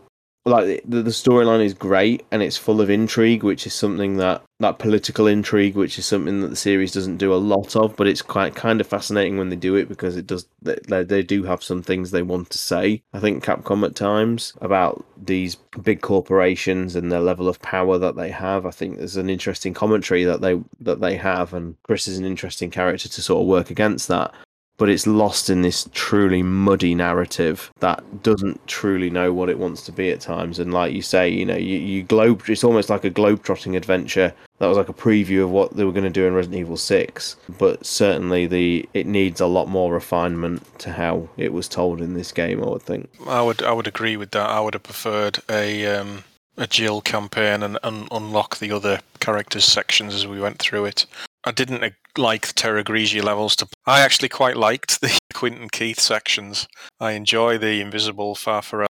like the, the storyline is great and it's full of intrigue which is something that that political intrigue which is something that the series doesn't do a lot of but it's quite kind of fascinating when they do it because it does they, they do have some things they want to say. I think capcom at times about these big corporations and the level of power that they have i think there's an interesting commentary that they that they have and chris is an interesting character to sort of work against that but it's lost in this truly muddy narrative that doesn't truly know what it wants to be at times. And like you say, you know, you, you globe, it's almost like a globe-trotting adventure. That was like a preview of what they were going to do in Resident Evil 6, but certainly the it needs a lot more refinement to how it was told in this game. I would think. I would I would agree with that. I would have preferred a um, a Jill campaign and, and unlock the other characters sections as we went through it. I didn't uh, like the Terra Grigia levels. To I actually quite liked the Quint and Keith sections. I enjoy the Invisible Far Forever.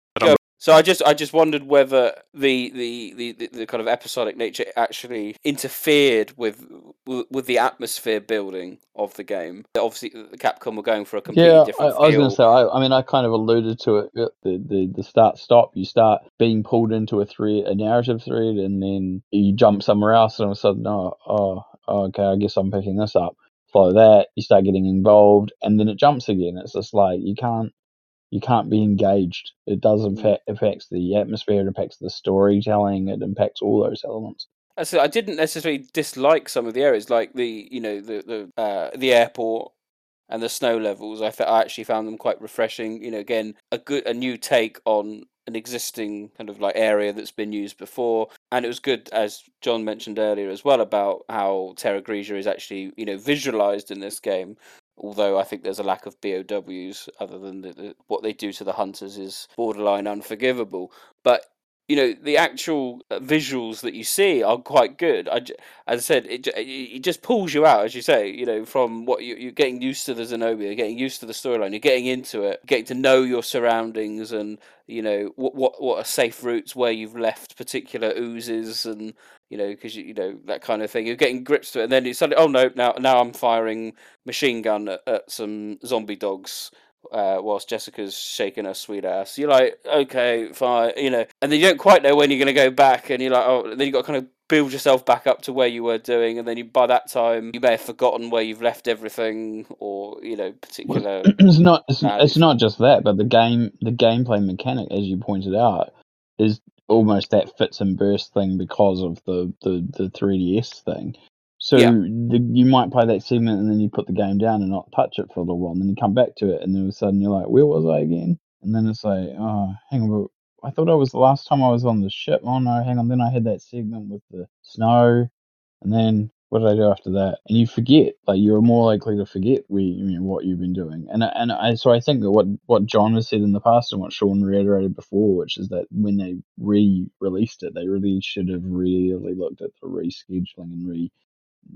So I just I just wondered whether the, the, the, the, kind of episodic nature actually interfered with with the atmosphere building of the game. Obviously, Capcom were going for a completely yeah, different. I, I was going to say. I, I, mean, I kind of alluded to it. The, the the start stop. You start being pulled into a thread, a narrative thread, and then you jump somewhere else, and all of a sudden, oh, oh, okay, I guess I'm picking this up. Follow that, you start getting involved, and then it jumps again. It's just like you can't you can't be engaged. It does Mm. affect affects the atmosphere, it impacts the storytelling, it impacts all those elements. I said I didn't necessarily dislike some of the areas, like the you know the the uh, the airport and the snow levels. I, fe- I actually found them quite refreshing. You know, again, a good a new take on an existing kind of like area that's been used before, and it was good as John mentioned earlier as well about how Terra Grigia is actually you know visualized in this game. Although I think there's a lack of BOWs, other than the, the, what they do to the hunters is borderline unforgivable. But you know the actual uh, visuals that you see are quite good. I, as I said, it, it just pulls you out, as you say. You know, from what you, you're getting used to the Zenobia, getting used to the storyline, you're getting into it, getting to know your surroundings, and you know what what what are safe routes where you've left particular oozes, and you know because you, you know that kind of thing. You're getting grips to it, and then you suddenly, oh no, now now I'm firing machine gun at, at some zombie dogs uh, whilst Jessica's shaking her sweet ass. You're like, okay, fine, you know, and then you don't quite know when you're going to go back, and you're like, oh, then you got to kind of build yourself back up to where you were doing, and then you by that time you may have forgotten where you've left everything, or you know, particular. it's not it's, it's not just that, but the game the gameplay mechanic, as you pointed out, is almost that fits and burst thing because of the the the 3ds thing. So Yeah. the, you might play that segment and then you put the game down and not touch it for a little while, and then you come back to it, and then all of a sudden you're like, "Where was I again?" And then it's like, "Oh, hang on, I thought I was the last time I was on the ship. Oh no, hang on." Then I had that segment with the snow, and then what did I do after that? And you forget, like you're more likely to forget where you what you've been doing. And and I so I think that what what John has said in the past and what Sean reiterated before, which is that when they re-released it, they really should have really looked at the rescheduling and re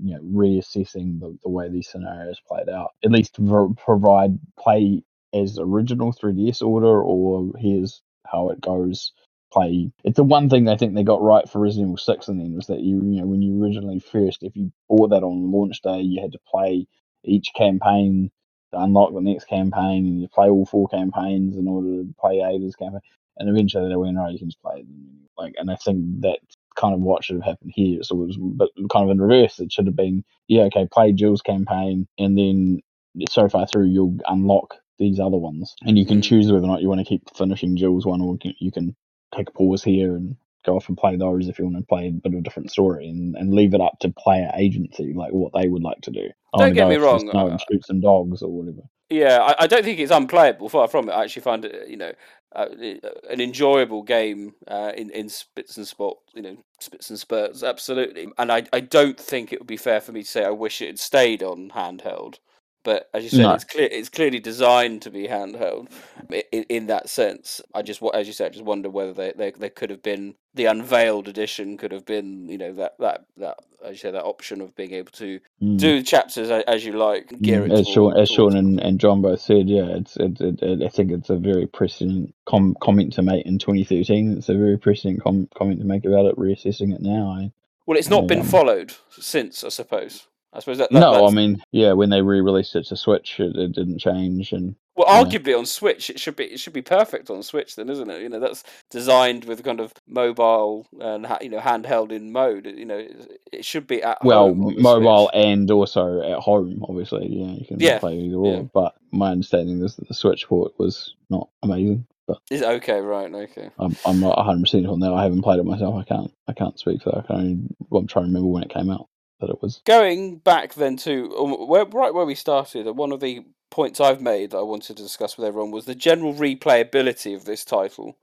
you know reassessing the, the way these scenarios played out. At least pro- provide play as original 3DS order, or here's how it goes. Play. It's the one thing I think they got right for Resident Evil Six, and then was that you you know when you originally first, if you bought that on launch day, you had to play each campaign to unlock the next campaign, and you play all four campaigns in order to play Ada's campaign. And eventually they went, right, you can just play. Like, and I think that's kind of what should have happened here. So it was, but kind of in reverse. It should have been, yeah, okay, play Jill's campaign, and then so far through you'll unlock these other ones, and you can mm. choose whether or not you want to keep finishing Jill's one, or you can take a pause here and go off and play those if you want to play a bit of a different story and, and leave it up to player agency, like what they would like to do. I Don't get me wrong, uh, and shoot some dogs or whatever. Yeah, I, I don't think it's unplayable. Far from it. I actually find it, you know, uh, an enjoyable game uh, in in spits and spots, you know, spits and spurts. Absolutely, and I I don't think it would be fair for me to say I wish it had stayed on handheld. But as you said, No. it's clear it's clearly designed to be handheld in, in that sense. I just, as you said, I just wonder whether they, they, they could have been the unveiled edition could have been, you know, that that that as you say, that option of being able to Mm. do chapters as, as you like, gear it as Sean, as Sean and, and John both said, yeah, it's it, it, it, I think it's a very prescient com- comment to make in 2013. It's a very prescient com- comment to make about it. Reassessing it now, I, Well, it's not been Um, followed since, I suppose. I suppose that, that no, I mean, yeah, when they re-released it to Switch, it, it didn't change, and Well, Yeah. arguably on Switch, it should be it should be perfect on Switch, then, isn't it? You know, that's designed with kind of mobile and you know handheld in mode. You know, it, should be at well, home. on the mobile Switch. and also at home, obviously. Yeah, you can Yeah, play either or. But my understanding is that the Switch port was not amazing. But Is okay, right? Okay. I'm I'm not 100 percent on that. I haven't played it myself. I can't I can't speak for that. I can only, well, I'm trying to remember when it came out. That it was. Going back then to um, where, right where we started, one of the points I've made that I wanted to discuss with everyone was the general replayability of this title.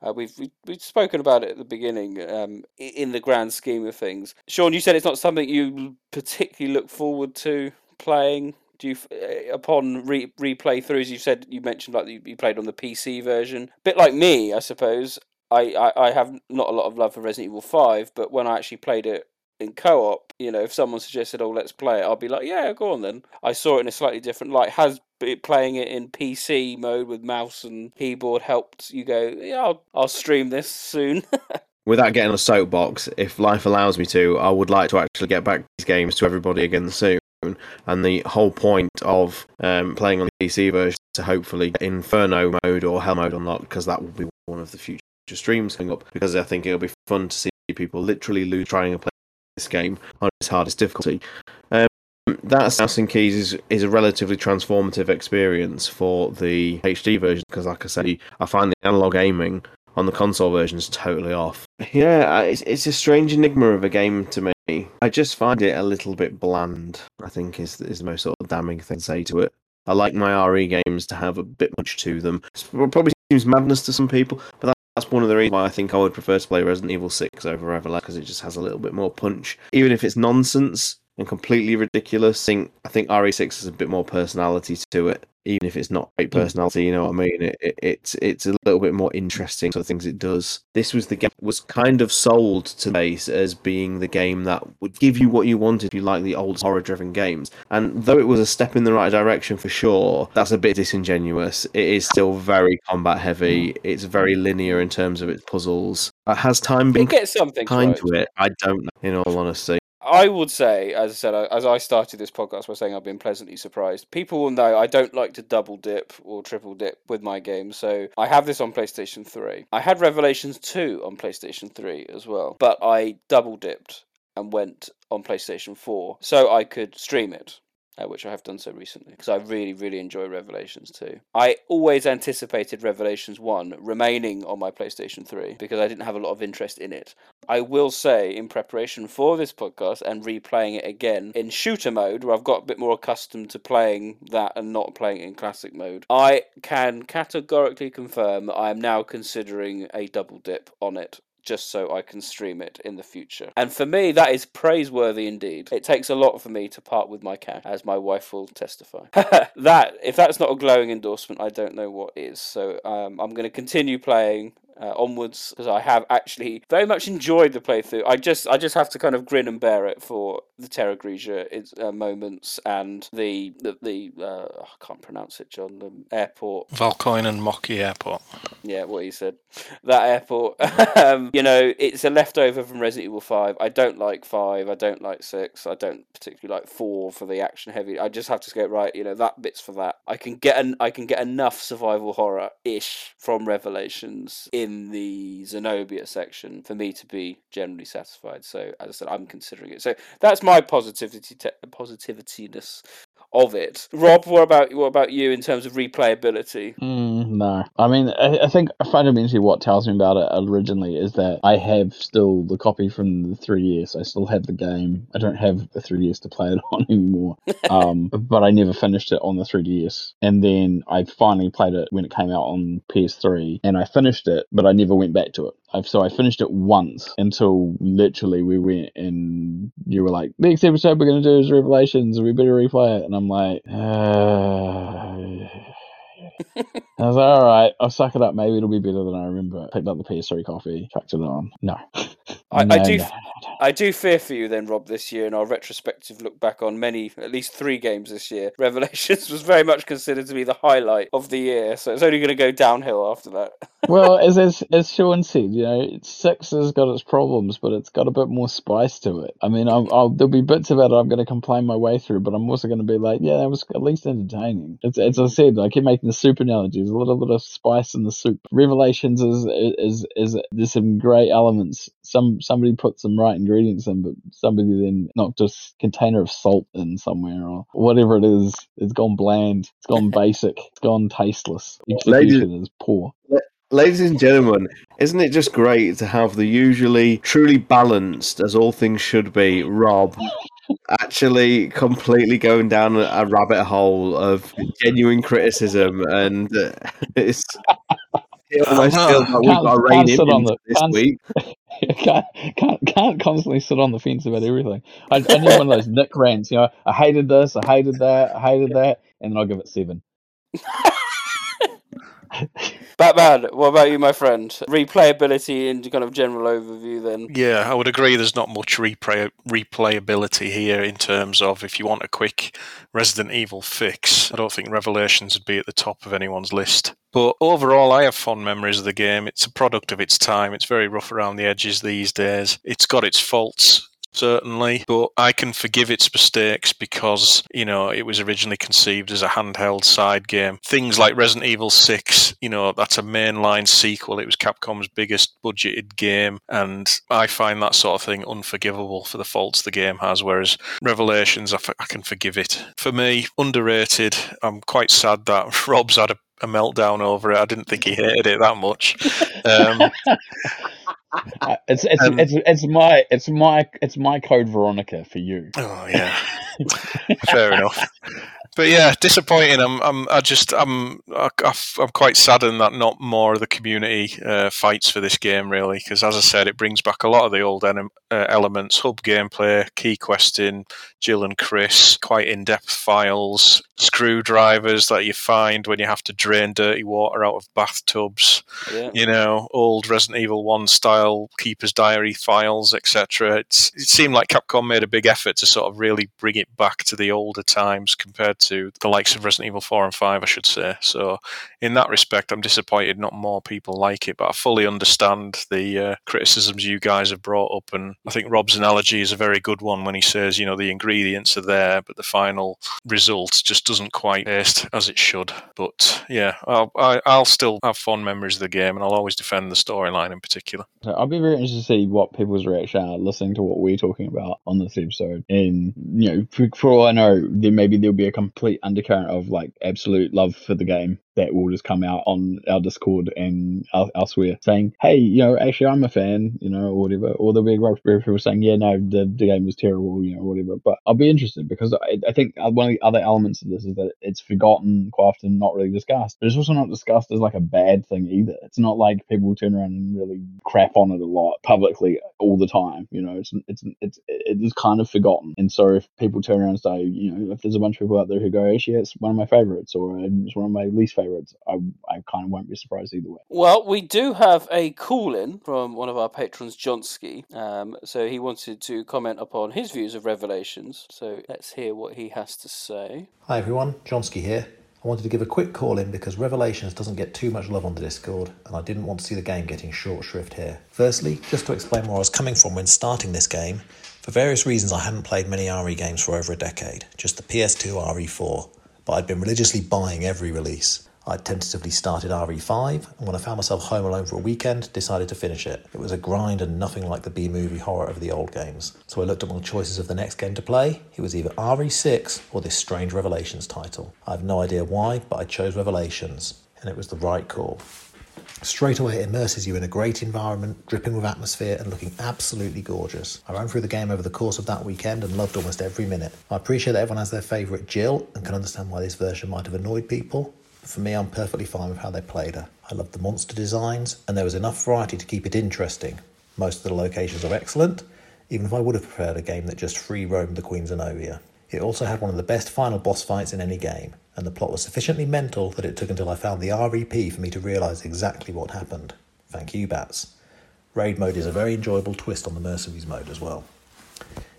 Uh, we've we, we've spoken about it at the beginning. Um, in the grand scheme of things, Sean, you said it's not something you particularly look forward to playing. Do you, uh, upon re- replay throughs, you said you mentioned like you, played on the PC version, bit like me, I suppose. I, I, I have not a lot of love for Resident Evil Five, but when I actually played it in co-op, you know, if someone suggested, "Oh, let's play it," I'll be like, "Yeah, go on then." I saw it in a slightly different light. Has playing it in PC mode with mouse and keyboard helped you go? Yeah, I'll, I'll stream this soon. Without getting a soapbox, if life allows me to, I would like to actually get back these games to everybody again soon. And the whole point of um, playing on the PC version to hopefully get Inferno mode or Hell mode unlocked, because that will be one of the future streams coming up. Because I think it'll be fun to see people literally lose trying to play this game on its hardest difficulty. Um, that Assassin Keys is, is a relatively transformative experience for the HD version because, like I said, I find the analog aiming on the console version is totally off. Yeah, it's, it's a strange enigma of a game to me. I just find it a little bit bland. I think is is the most sort of damning thing to say to it. I like my RE games to have a bit much to them. It probably seems madness to some people, but that's one of the reasons why I think I would prefer to play Resident Evil 6 over Everlast because it just has a little bit more punch. Even if it's nonsense and completely ridiculous, I think, I think RE6 has a bit more personality to it. Even if it's not great personality, you know what I mean. It, it, it's it's a little bit more interesting sort of things it does. This was the game was kind of sold to base as being the game that would give you what you wanted if you like the old horror driven games. And though it was a step in the right direction for sure, that's a bit disingenuous. It is still very combat heavy. It's very linear in terms of its puzzles. Uh, has time been It something kind to it? I don't know, in all honesty. I would say, as I said, as I started this podcast by saying I've been pleasantly surprised. People will know I don't like to double dip or triple dip with my games, so I have this on PlayStation 3. I had Revelations 2 on PlayStation 3 as well, but I double dipped and went on PlayStation 4 so I could stream it. Uh, which I have done so recently because I really, really enjoy Revelations 2. I always anticipated Revelations 1 remaining on my PlayStation 3 because I didn't have a lot of interest in it. I will say, in preparation for this podcast and replaying it again in shooter mode, where I've got a bit more accustomed to playing that and not playing it in classic mode, I can categorically confirm that I am now considering a double dip on it. Just so I can stream it in the future. And for me, that is praiseworthy indeed. It takes a lot for me to part with my cash, as my wife will testify. that, if that's not a glowing endorsement, I don't know what is. So um, I'm going to continue playing uh, onwards because I have actually very much enjoyed the playthrough. I just I just have to kind of grin and bear it for the Terra Grigia uh, moments and the the, the uh, I can't pronounce it, John. The airport. Valkoinen Mökki Airport. Yeah, what he said. That airport. um, you know, it's a leftover from Resident Evil Five. I don't like Five. I don't like Six. I don't particularly like Four for the action heavy. I just have to get right. You know, that bit's for that. I can get an I can get enough survival horror ish from Revelations in the Zenobia section for me to be generally satisfied. So as I said, I'm considering it. So that's my positivity te- positivityness of it. Rob, what about what about you in terms of replayability? Mm, no, I mean, I, I think fundamentally what tells me about it originally is that I have still the copy from the 3DS. I still have the game. I don't have the 3DS to play it on anymore. um, but I never finished it on the 3DS, and then I finally played it when it came out on PS3, and I finished it, but I never went back to it. So I finished it once until literally we went and you were like, next episode we're going to do is Revelations, we better replay it. And I'm like, uh... I was like, all right, I'll suck it up. Maybe it'll be better than I remember. Picked up the PS3 coffee, chucked it on. No. I, no, I do, no. I do fear for you then, Rob. This year, in our retrospective look back on many, at least three games this year, Revelations was very much considered to be the highlight of the year. So it's only going to go downhill after that. well, as, as as Sean said, you know, six has got its problems, but it's got a bit more spice to it. I mean, I'll, I'll, there'll be bits of it I'm going to complain my way through, but I'm also going to be like, yeah, that was at least entertaining. It's, as I said, I keep making the soup analogy. There's a little bit of spice in the soup. Revelations is is is, is there's some great elements. Some somebody put some right ingredients in, but somebody then knocked a s- container of salt in somewhere or whatever it is. It's gone bland. It's gone basic. It's gone tasteless. Ladies- Execution is poor. Ladies and gentlemen, isn't it just great to have the usually truly balanced, as all things should be, Rob actually completely going down a, rabbit hole of genuine criticism and uh, it's it almost feels like we've Can't- got a rain sit on in the- this can't- week. can't, can't can't constantly sit on the fence about everything. I, I need one of those Nick rants. You know, I hated this, I hated that, I hated that, and then I'll give it seven. Batman, what about you, my friend? Replayability and kind of general overview then. Yeah, I would agree. There's not much replay replayability here in terms of if you want a quick Resident Evil fix. I don't think Revelations would be at the top of anyone's list. But overall, I have fond memories of the game. It's a product of its time. It's very rough around the edges these days. It's got its faults. Certainly, but I can forgive its mistakes because, you know, it was originally conceived as a handheld side game. Things like Resident Evil 6, you know, that's a mainline sequel. It was Capcom's biggest budgeted game, and I find that sort of thing unforgivable for the faults the game has, whereas Revelations, I, f- I can forgive it. For me, underrated. I'm quite sad that Rob's had a a meltdown over it. I didn't think he hated it that much. Um, It's it's, Um, it's it's my it's my it's my code Veronica for you. Oh yeah, fair enough. But yeah, disappointing. I'm, I'm, I just, I'm, I, I'm quite saddened that not more of the community uh, fights for this game, really. Because as I said, it brings back a lot of the old enem- uh, elements: hub gameplay, key questing, Jill and Chris, quite in-depth files, screwdrivers that you find when you have to drain dirty water out of bathtubs. Yeah. You know, old Resident Evil One style Keeper's Diary files, etc. It seemed like Capcom made a big effort to sort of really bring it back to the older times compared to the likes of Resident Evil Four and Five, I should say. So, in that respect, I'm disappointed not more people like it, but I fully understand the uh, criticisms you guys have brought up, and I think Rob's analogy is a very good one when he says, you know, the ingredients are there, but the final result just doesn't quite taste as it should. But yeah, I'll, I, I'll still have fond memories of the game, and I'll always defend the storyline in particular. So I'll be very interested to see what people's reaction are listening to what we're talking about on this episode. And you know, for, for all I know, then maybe there'll be a complete undercurrent of like absolute love for the game that will just come out on our Discord and elsewhere, saying, "Hey, you know, actually, I'm a fan," you know, or whatever. Or there'll be a group of people saying, "Yeah, no, the, the game was terrible," you know, whatever. But I'll be interested because I, I think one of the other elements of this is that it's forgotten quite often, not really discussed. But it's also not discussed as like a bad thing either. It's not like people turn around and really crap on it a lot publicly all the time. You know, it's it's it's it is kind of forgotten. And so if people turn around and say, you know, if there's a bunch of people out there who go, actually, it's one of my favorites or it's one of my least favorites, I, I kind of won't be surprised either way. Well, we do have a call in from one of our patrons, Johnsky. Um, so he wanted to comment upon his views of Revelations. So let's hear what he has to say. Hi everyone, Johnsky here. I wanted to give a quick call in because Revelations doesn't get too much love on the Discord, and I didn't want to see the game getting short shrift here. Firstly, just to explain where I was coming from when starting this game, for various reasons I hadn't played many RE games for over a decade, just the PS2 RE4, but I'd been religiously buying every release. I'd tentatively started RE5, and when I found myself home alone for a weekend, decided to finish it. It was a grind and nothing like the B movie horror of the old games. So I looked at my choices of the next game to play. It was either RE6 or this strange Revelations title. I have no idea why, but I chose Revelations, and it was the right call. Straight away, it immerses you in a great environment, dripping with atmosphere and looking absolutely gorgeous. I ran through the game over the course of that weekend and loved almost every minute. I appreciate that everyone has their favourite Jill and can understand why this version might have annoyed people. But for me, I'm perfectly fine with how they played her. I loved the monster designs, and there was enough variety to keep it interesting. Most of the locations are excellent, even if I would have preferred a game that just free roamed the Queen Zenobia. It also had one of the best final boss fights in any game, and the plot was sufficiently mental that it took until I found the REP for me to realise exactly what happened. Thank you, Bats. Raid mode is a very enjoyable twist on the Mercenaries mode as well.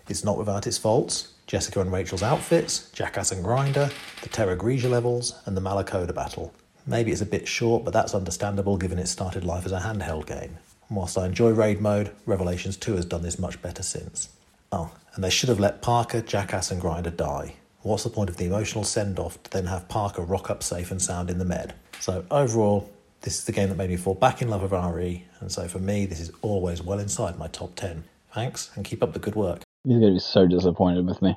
It's not without its faults. Jessica and Rachel's outfits, Jackass and Grinder, the Terra Grigia levels, and the Malacoda battle. Maybe it's a bit short, but that's understandable given it started life as a handheld game. Whilst I enjoy raid mode, Revelations 2 has done this much better since. Oh, and they should have let Parker, Jackass, and Grinder die. What's the point of the emotional send off to then have Parker rock up safe and sound in the med? So, overall, this is the game that made me fall back in love with RE, and so for me, this is always well inside my top 10. Thanks, and keep up the good work. He's going to be so disappointed with me.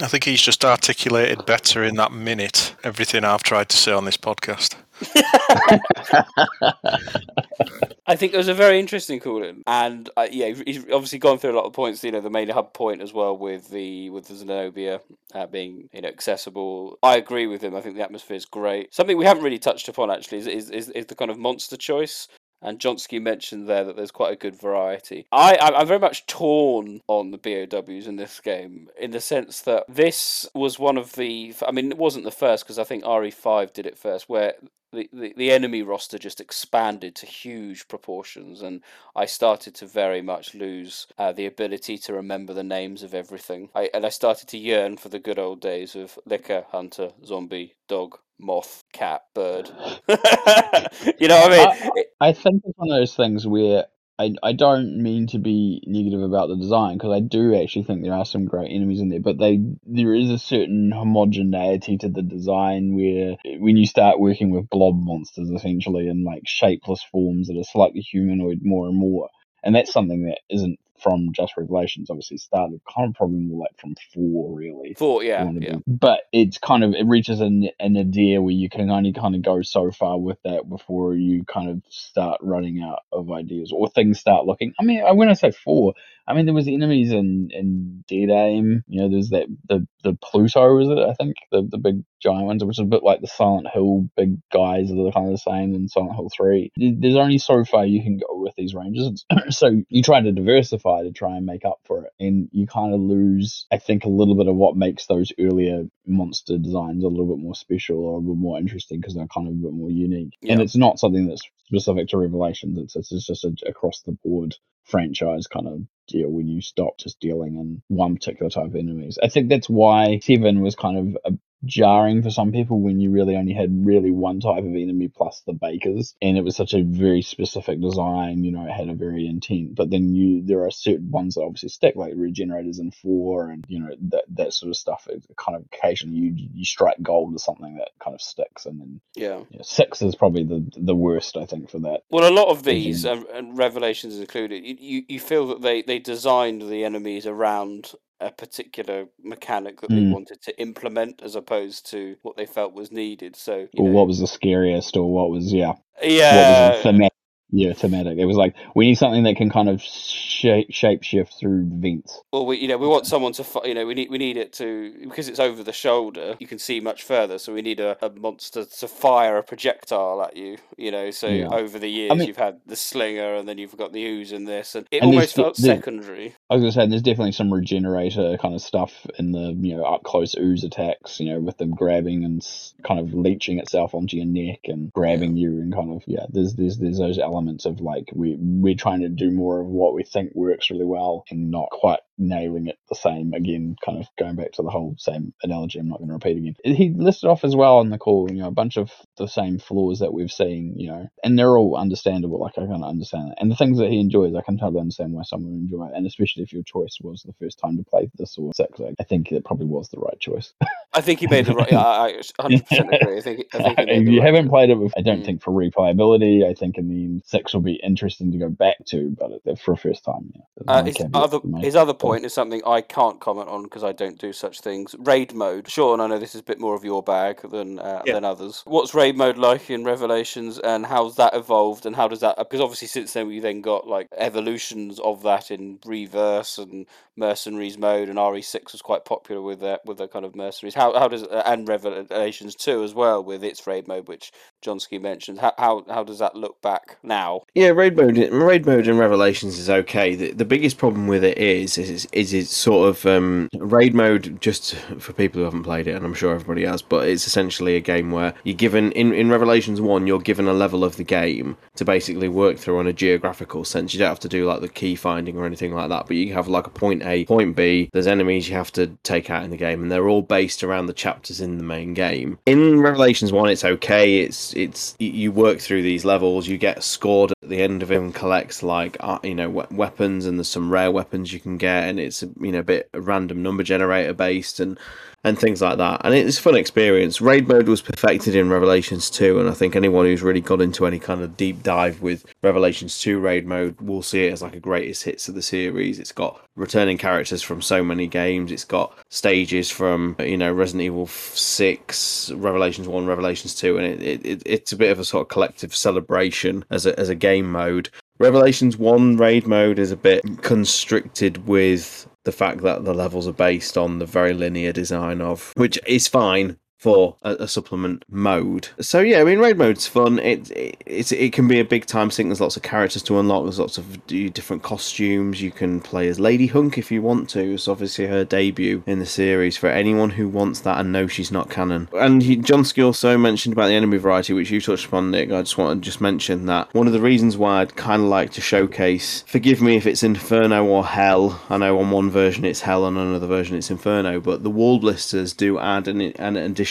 I think he's just articulated better in that minute everything I've tried to say on this podcast. I think it was a very interesting call in, and uh, yeah, he's obviously gone through a lot of points. You know, the main hub point as well with the with the Zenobia uh, being you know accessible. I agree with him. I think the atmosphere is great. Something we haven't really touched upon actually is is, is, is the kind of monster choice. And Johnsky mentioned there that there's quite a good variety. I, I'm very much torn on the BOWs in this game in the sense that this was one of the. I mean, it wasn't the first because I think RE5 did it first, where the, the, the enemy roster just expanded to huge proportions, and I started to very much lose uh, the ability to remember the names of everything. I, and I started to yearn for the good old days of licker, hunter, zombie, dog, moth, cat, bird. you know what I mean? I, think it's one of those things where I, I don't mean to be negative about the design because I do actually think there are some great enemies in there, but they there is a certain homogeneity to the design where when you start working with blob monsters essentially in like shapeless forms that are slightly humanoid more and more, and that's something that isn't from just Revelations. Obviously, started kind of probably more like from four, really. Four, yeah, yeah. But it's kind of it reaches an an idea where you can only kind of go so far with that before you kind of start running out of ideas or things start looking. I mean, when I say four, I mean there was enemies in in Dead Aim. You know, there's that the the Pluto is it? I think the the big giant ones, which is a bit like the Silent Hill big guys that are kind of the same in Silent Hill Three. There's only so far you can go with these ranges, so you try to diversify to try and make up for it, and you kind of lose, I think, a little bit of what makes those earlier monster designs a little bit more special or a bit more interesting because they're kind of a bit more unique. Yeah. And it's not something that's specific to Revelations. It's it's just a across the board franchise kind of deal when you stop just dealing in one particular type of enemies. I think that's why Seven was kind of a jarring for some people when you really only had really one type of enemy plus the bakers. And it was such a very specific design you know it had a very intent but then you there are certain ones that obviously stick like regenerators in four and you know that that sort of stuff. It kind of occasionally you you strike gold or something that kind of sticks and then Yeah. yeah, six is probably the the worst i think for that. Well, a lot of these, and, and Revelations included, you, you, you feel that they, they designed the enemies around a particular mechanic that they Mm. wanted to implement as opposed to what they felt was needed. So, or know, what was the scariest or what was yeah Yeah. what was the thematic yeah thematic. It was like we need something that can kind of shape shape shift through vents. Well, we you know we want someone to you know we need we need it to because it's over the shoulder. You can see much further, so we need a, a monster to fire a projectile at you. You know, so Yeah. over the years mean- you've had the slinger, and then you've got the ooze in this, and it And almost felt secondary. I was gonna say there's definitely some regenerator kind of stuff in the you know up close ooze attacks, you know, with them grabbing and kind of leeching itself onto your neck and grabbing you and kind of yeah. There's there's there's those elements of like we we're trying to do more of what we think works really well and not quite nailing it the same again. Kind of going back to the whole same analogy. I'm not going to repeat again. He listed off as well on the call, you know, a bunch of the same flaws that we've seen, you know, and they're all understandable. Like I kind of understand that. and the things that he enjoys, I can totally understand why someone would enjoy it, and especially if your choice was the first time to play this or six. I think it probably was the right choice. I think he made the right. Yeah, I I 100 percent agree. I think I think if you right haven't played it, before, I don't Mm. think for replayability. I think in the end, six will be interesting to go back to, but for a first time, yeah. Uh, his, other, his other point is something I can't comment on because I don't do such things. Raid mode. Sean, I know this is a bit more of your bag than uh, Yeah. than others. What's raid mode like in Revelations, and how's that evolved? And how does that? Because obviously, since then we then got like evolutions of that in Re:Verse and Mercenaries mode, and RE6 was quite popular with that with the kind of mercenaries. How how does uh, and Revelations two as well with its raid mode, which Johnsky mentioned. How how how does that look back now? Yeah, raid mode. Raid mode in Revelations is okay. The, the biggest problem with it is is is it's sort of um, raid mode. Just for people who haven't played it, and I'm sure everybody has, but it's essentially a game where you're given in in Revelations one, you're given a level of the game to basically work through on a geographical sense. You don't have to do like the key finding or anything like that, but you have like a point A, point B. There's enemies you have to take out in the game, and they're all based around the chapters in the main game. In Revelations one, it's okay. It's it's you work through these levels. You get scored at the end of it and collect like uh, you know weapons, and there's some rare weapons you can get, and it's you know a bit random number generator based and and things like that. And it's a fun experience. Raid mode was perfected in Revelations 2, and I think anyone who's really got into any kind of deep dive with Revelations 2 raid mode will see it as like a greatest hits of the series. It's got returning characters from so many games. It's got stages from you know Resident Evil 6, Revelations 1, Revelations 2, and it, it, it it's a bit of a sort of collective celebration as a as a game mode. Revelations 1 raid mode is a bit constricted with the fact that the levels are based on the very linear design of, which is fine for a, a supplement mode. So yeah, I mean raid mode's fun. It, it it's it can be a big time sink. There's lots of characters to unlock. There's lots of different costumes. You can play as Lady Hunk if you want to. It's obviously her debut in the series for anyone who wants that and knows she's not canon. And he, Johnsky also mentioned about the enemy variety, which you touched upon, Nick. I just want to just mention that one of the reasons why I'd kind of like to showcase. Forgive me if it's Inferno or Hell. I know on one version it's Hell, and on another version it's Inferno. But the wall blisters do add an, an additional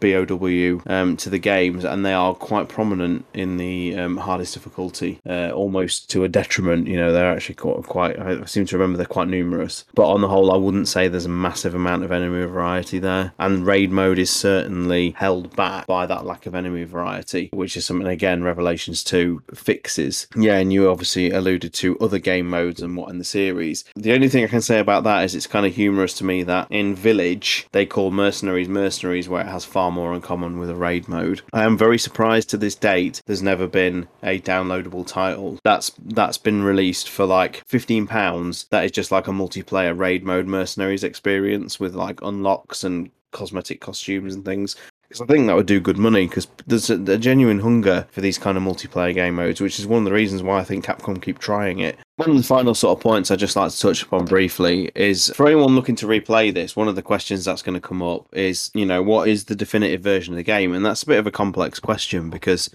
BOW um, to the games, and they are quite prominent in the um, hardest difficulty, uh, almost to a detriment. You know, they're actually quite, quite. I seem to remember they're quite numerous. But on the whole, I wouldn't say there's a massive amount of enemy variety there, and raid mode is certainly held back by that lack of enemy variety, which is something again Revelations two fixes. Yeah, and you obviously alluded to other game modes and what in the series. The only thing I can say about that is it's kind of humorous to me that in Village they call mercenaries mercenaries where it has far more in common with a raid mode. I am very surprised to this date there's never been a downloadable title that's that's been released for like 15 pounds that is just like a multiplayer raid mode mercenaries experience with like unlocks and cosmetic costumes and things because I think that would do good money because there's a, a genuine hunger for these kind of multiplayer game modes, which is one of the reasons why I think Capcom keep trying it. One of the final sort of points I'd just like to touch upon briefly is for anyone looking to replay this, one of the questions that's going to come up is, you know, what is the definitive version of the game? And that's a bit of a complex question because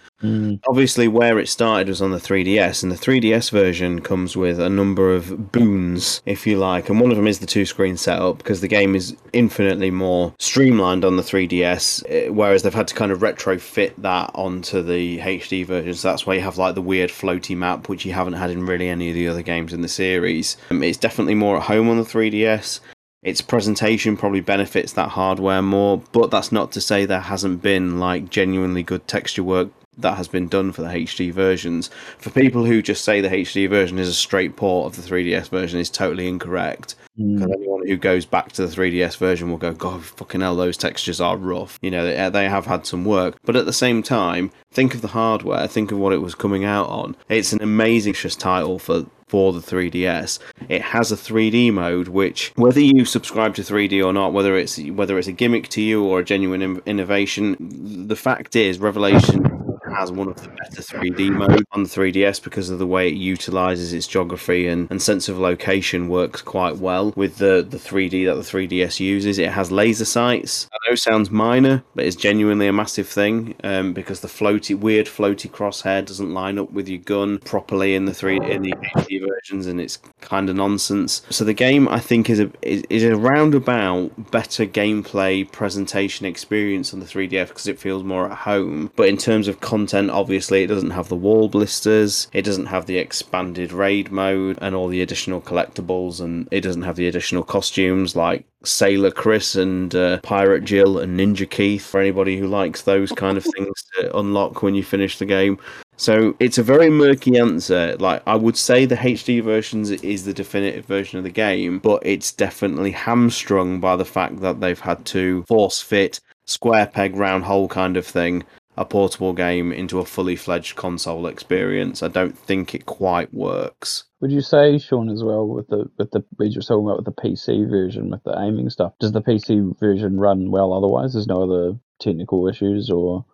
obviously where it started was on the 3DS, and the 3DS version comes with a number of boons, if you like, and one of them is the two screen setup because the game is infinitely more streamlined on the 3DS, eh, whereas they've had to kind of retrofit that onto the HD version. So that's why you have like the weird floaty map, which you haven't had in really any of the other games in the series. Um, it's definitely more at home on the 3DS. Its presentation probably benefits that hardware more, but that's not to say there hasn't been like genuinely good texture work that has been done for the HD versions. For people who just say the HD version is a straight port of the 3DS version is totally incorrect. Because anyone who goes back to the 3DS version will go, God, fucking hell, those textures are rough. You know, they, they have had some work. But at the same time, think of the hardware, think of what it was coming out on. It's an amazing just title for for the 3DS. It has a 3D mode, which whether you subscribe to 3D or not, whether it's whether it's a gimmick to you or a genuine in- innovation, the fact is, Revelation has one of the better 3D modes on the 3DS because of the way it utilizes its geography and, and sense of location works quite well with the, the 3D that the 3DS uses. It has laser sights. I know sounds minor, but it's genuinely a massive thing um, because the floaty, weird floaty crosshair doesn't line up with your gun properly in the three in the HD versions, and it's kind of nonsense. So the game, I think, is a is, is a roundabout better gameplay presentation experience on the 3DS because it feels more at home. But in terms of content, obviously, it doesn't have the wall blisters, it doesn't have the expanded raid mode, and all the additional collectibles, and it doesn't have the additional costumes like Sailor Chris and uh, Pirate Jill and Ninja Keith for anybody who likes those kind of things to unlock when you finish the game. So it's a very murky answer. Like I would say the HD versions is the definitive version of the game, but it's definitely hamstrung by the fact that they've had to force fit square peg round hole kind of thing a portable game into a fully fledged console experience. I don't think it quite works. Would you say, Sean, as well, with the with the we just talking about with the PC version with the aiming stuff? Does the PC version run well? Otherwise, there's no other technical issues or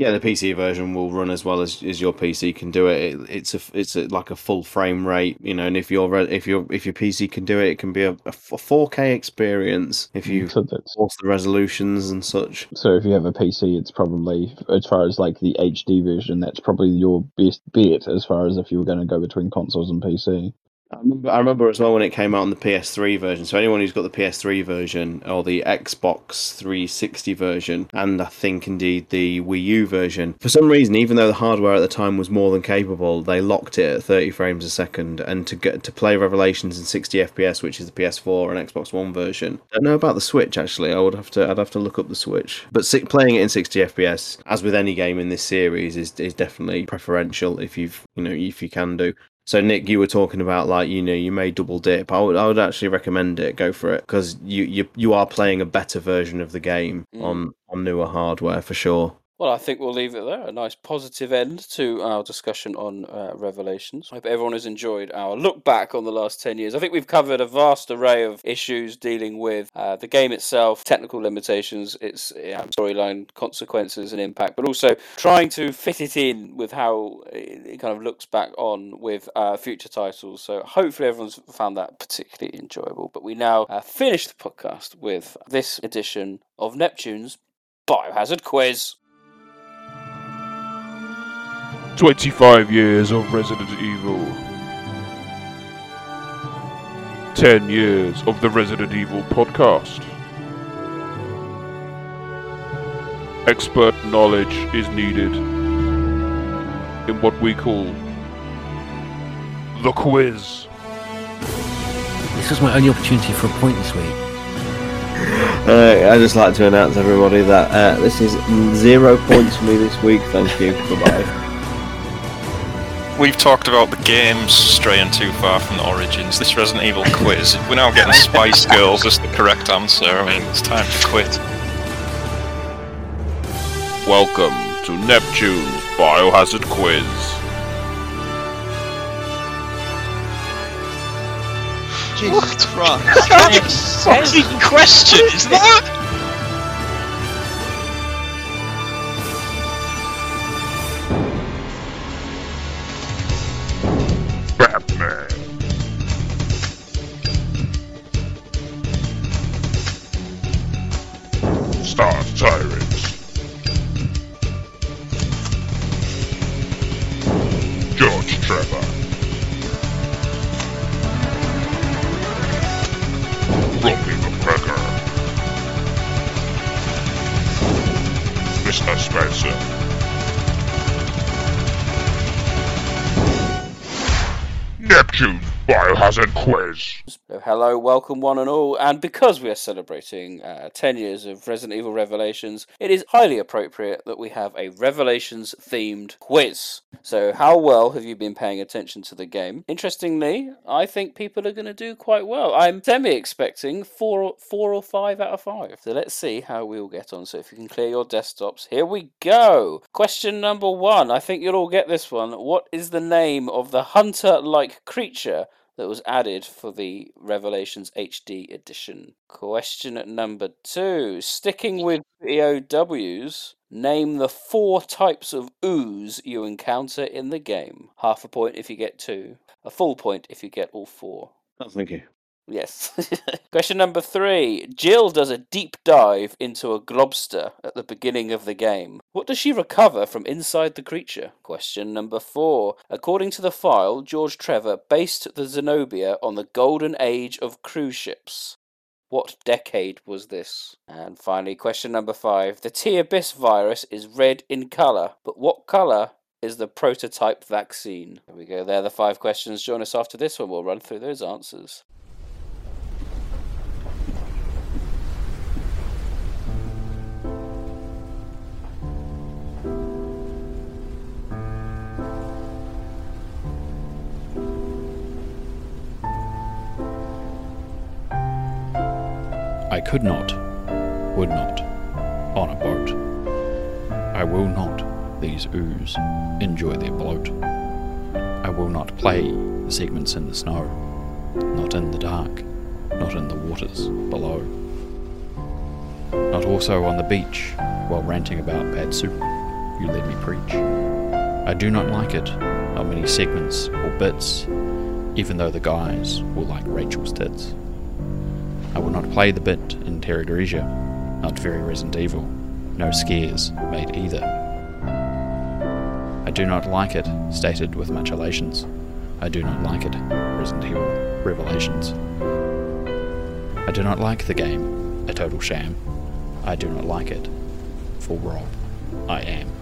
Yeah, the PC version will run as well as, as your PC can do it. it it's a it's a, like a full frame rate, you know. And if your if your if your PC can do it, it can be a, a 4K experience if you So force the resolutions and such. So if you have a PC, it's probably as far as like the HD version, that's probably your best bet as far as if you were going to go between consoles and PC. I remember, I remember as well when it came out on the PS3 version. So anyone who's got the PS3 version or the Xbox 360 version, and I think indeed the Wii U version, for some reason, even though the hardware at the time was more than capable, they locked it at 30 frames a second. And to get to play Revelations in 60 FPS, which is the PS4 and Xbox One version, I don't know about the Switch actually. I would have to I'd have to look up the Switch. But playing it in 60 FPS, as with any game in this series, is is definitely preferential if you've you know if you can do. So Nick, you were talking about like you know you may double dip. I would I would actually recommend it. Go for it because you you you are playing a better version of the game mm. on on newer hardware for sure. Well, I think we'll leave it there. A nice positive end to our discussion on uh, Revelations. I hope everyone has enjoyed our look back on the last 10 years. I think we've covered a vast array of issues dealing with uh, the game itself, technical limitations, its yeah, storyline consequences and impact, but also trying to fit it in with how it kind of looks back on with uh, future titles. So hopefully everyone's found that particularly enjoyable. But we now uh, finish the podcast with this edition of Neptune's Biohazard Quiz. 25 years of Resident Evil. 10 years of the Resident Evil podcast. Expert knowledge is needed in what we call the quiz. This was my only opportunity for a point this week. Uh, I just like to announce everybody that uh, this is zero points for me this week. Thank you. Bye bye. We've talked about the games straying too far from the origins. This Resident Evil quiz, we're now getting Spice Girls as the correct answer. I mean, it's time to quit. Welcome to Neptune's Biohazard Quiz. Jesus Christ. What kind of fucking question is that? Batman. Star Tyrants. George Trevor. Robbie McGregor. Mr. Spencer. Neptune's Biohazard Quiz. Hello, welcome one and all, and because we are celebrating uh, 10 years of Resident Evil Revelations, it is highly appropriate that we have a Revelations themed quiz. So, how well have you been paying attention to the game? Interestingly, I think people are going to do quite well. I'm semi expecting four, or- four or five out of five. So, let's see how we'll get on. So, if you can clear your desktops, here we go. Question number one. I think you'll all get this one. What is the name of the hunter like creature? That was added for the Revelations HD edition. Question at number two. Sticking with BOWs, name the four types of ooze you encounter in the game. Half a point if you get two, a full point if you get all four. Oh, thank you. Yes. Question number three. Jill does a deep dive into a globster at the beginning of the game. What does she recover from inside the creature? Question number four. According to the file, George Trevor based the Zenobia on the golden age of cruise ships. What decade was this? And finally, question number five. The T Abyss virus is red in colour, but what colour is the prototype vaccine? There we go. There are the five questions. Join us after this one. We'll run through those answers. Could not, would not, on a boat. I will not, these ooze, enjoy their bloat. I will not play the segments in the snow, not in the dark, not in the waters below. Not also on the beach, while ranting about bad soup, you let me preach. I do not like it, not many segments or bits, even though the guys will like Rachel's tits. I will not play the bit in Terra Grigia, not very Resident Evil, no scares made either. I do not like it, stated with much elations. I do not like it, Resident Evil Revelations. I do not like the game, a total sham. I do not like it, for Rob, I am.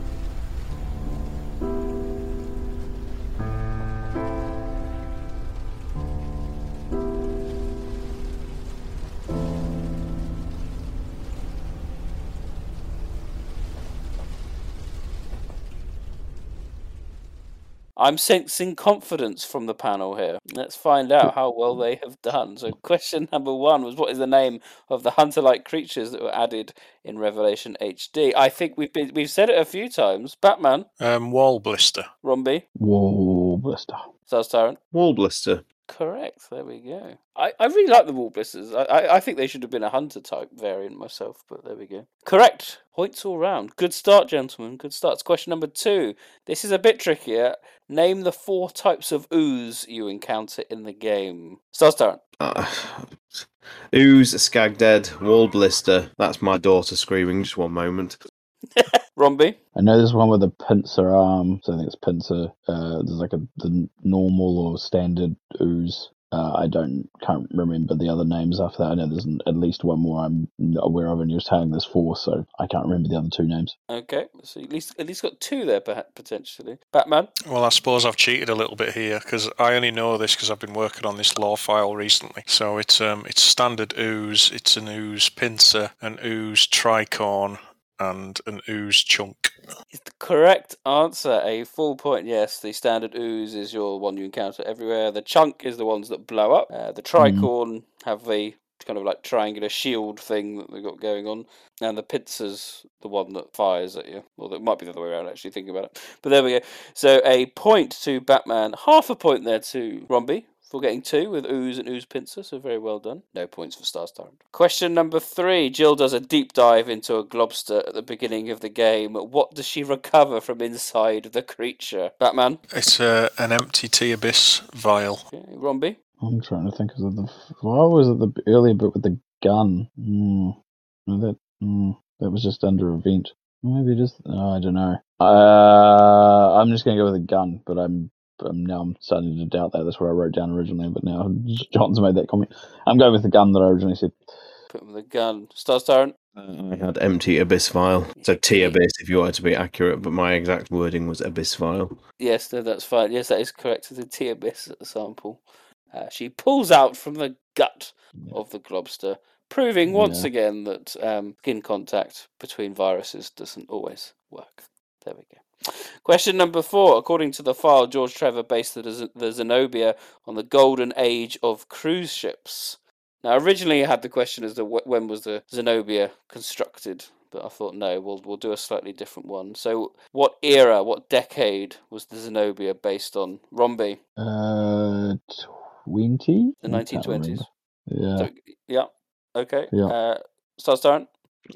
I'm sensing confidence from the panel here. Let's find out how well they have done. So, question number one was what is the name of the hunter-like creatures that were added in Revelation HD? I think we've been we've said it a few times. Batman, Um, wall blister. Rombie, Wall blister. Stars Tyrant. Wall blister. Correct. There we go. I, I really like the wall blisters. I, I, I think they should have been a hunter type variant myself, but there we go. Correct. Points all round. Good start, gentlemen. Good start. It's question number two. This is a bit trickier. Name the four types of ooze you encounter in the game. Stars Tyrant. Uh, ooze, Scagdead, wall blister. That's my daughter screaming. Just one moment. Rombie. I know there's one with a pincer arm, so I think it's pincer. Uh, there's like a the normal or standard ooze. Uh, I don't can't remember the other names after that. I know there's an, at least one more I'm not aware of, and you're saying there's four, so I can't remember the other two names. Okay, so at least at least got two there, perhaps potentially. Batman. Well, I suppose I've cheated a little bit here because I only know this because I've been working on this lore file recently. So it's um it's standard ooze, it's an ooze pincer, an ooze tricorn, and an ooze chunk. Is the correct answer a full point? Yes, the standard ooze is your one you encounter everywhere. The chunk is the ones that blow up. Uh, the tricorn have the kind of like triangular shield thing that they've got going on, and the pincer's the one that fires at you. Well, it might be the other way around. Actually, thinking about it, but there we go. So a point to Batman, half a point there to Rombie for getting two with ooze and ooze pincer. So very well done. No points for Star Star. Question number three. Jill does a deep dive into a globster at the beginning of the game. What does she recover from inside the creature? Batman. It's uh, an empty T Abyss vial. Okay, Rombie. I'm trying to think of the. Why was it the earlier bit with the gun? Mm, that mm, that was just under a vent. Maybe just. Oh, I don't know. Uh, I'm just gonna go with a gun, but I'm. Um, now I'm starting to doubt that. That's what I wrote down originally, but now John's made that comment. I'm going with the gun that I originally said. Put him with a gun. Star Tyrant. Uh, I had empty abyss vial. So T abyss if you wanted to be accurate, but my exact wording was abyss vial. Yes, no, that's fine. Yes, that is correct. It's a T Abyss sample. Uh, she pulls out from the gut of the globster, proving once Yeah. again that um, skin contact between viruses doesn't always work. There we go. Question number four. According to the file, George Trevor based the, the Zenobia on the golden age of cruise ships. Now, originally, I had the question as to when was the Zenobia constructed, but I thought no, we'll we'll do a slightly different one. So, what era, what decade was the Zenobia based on? Rombie, Uh, twenty. the nineteen twenties. Yeah. Yeah. Okay. Yeah. Uh, Darren,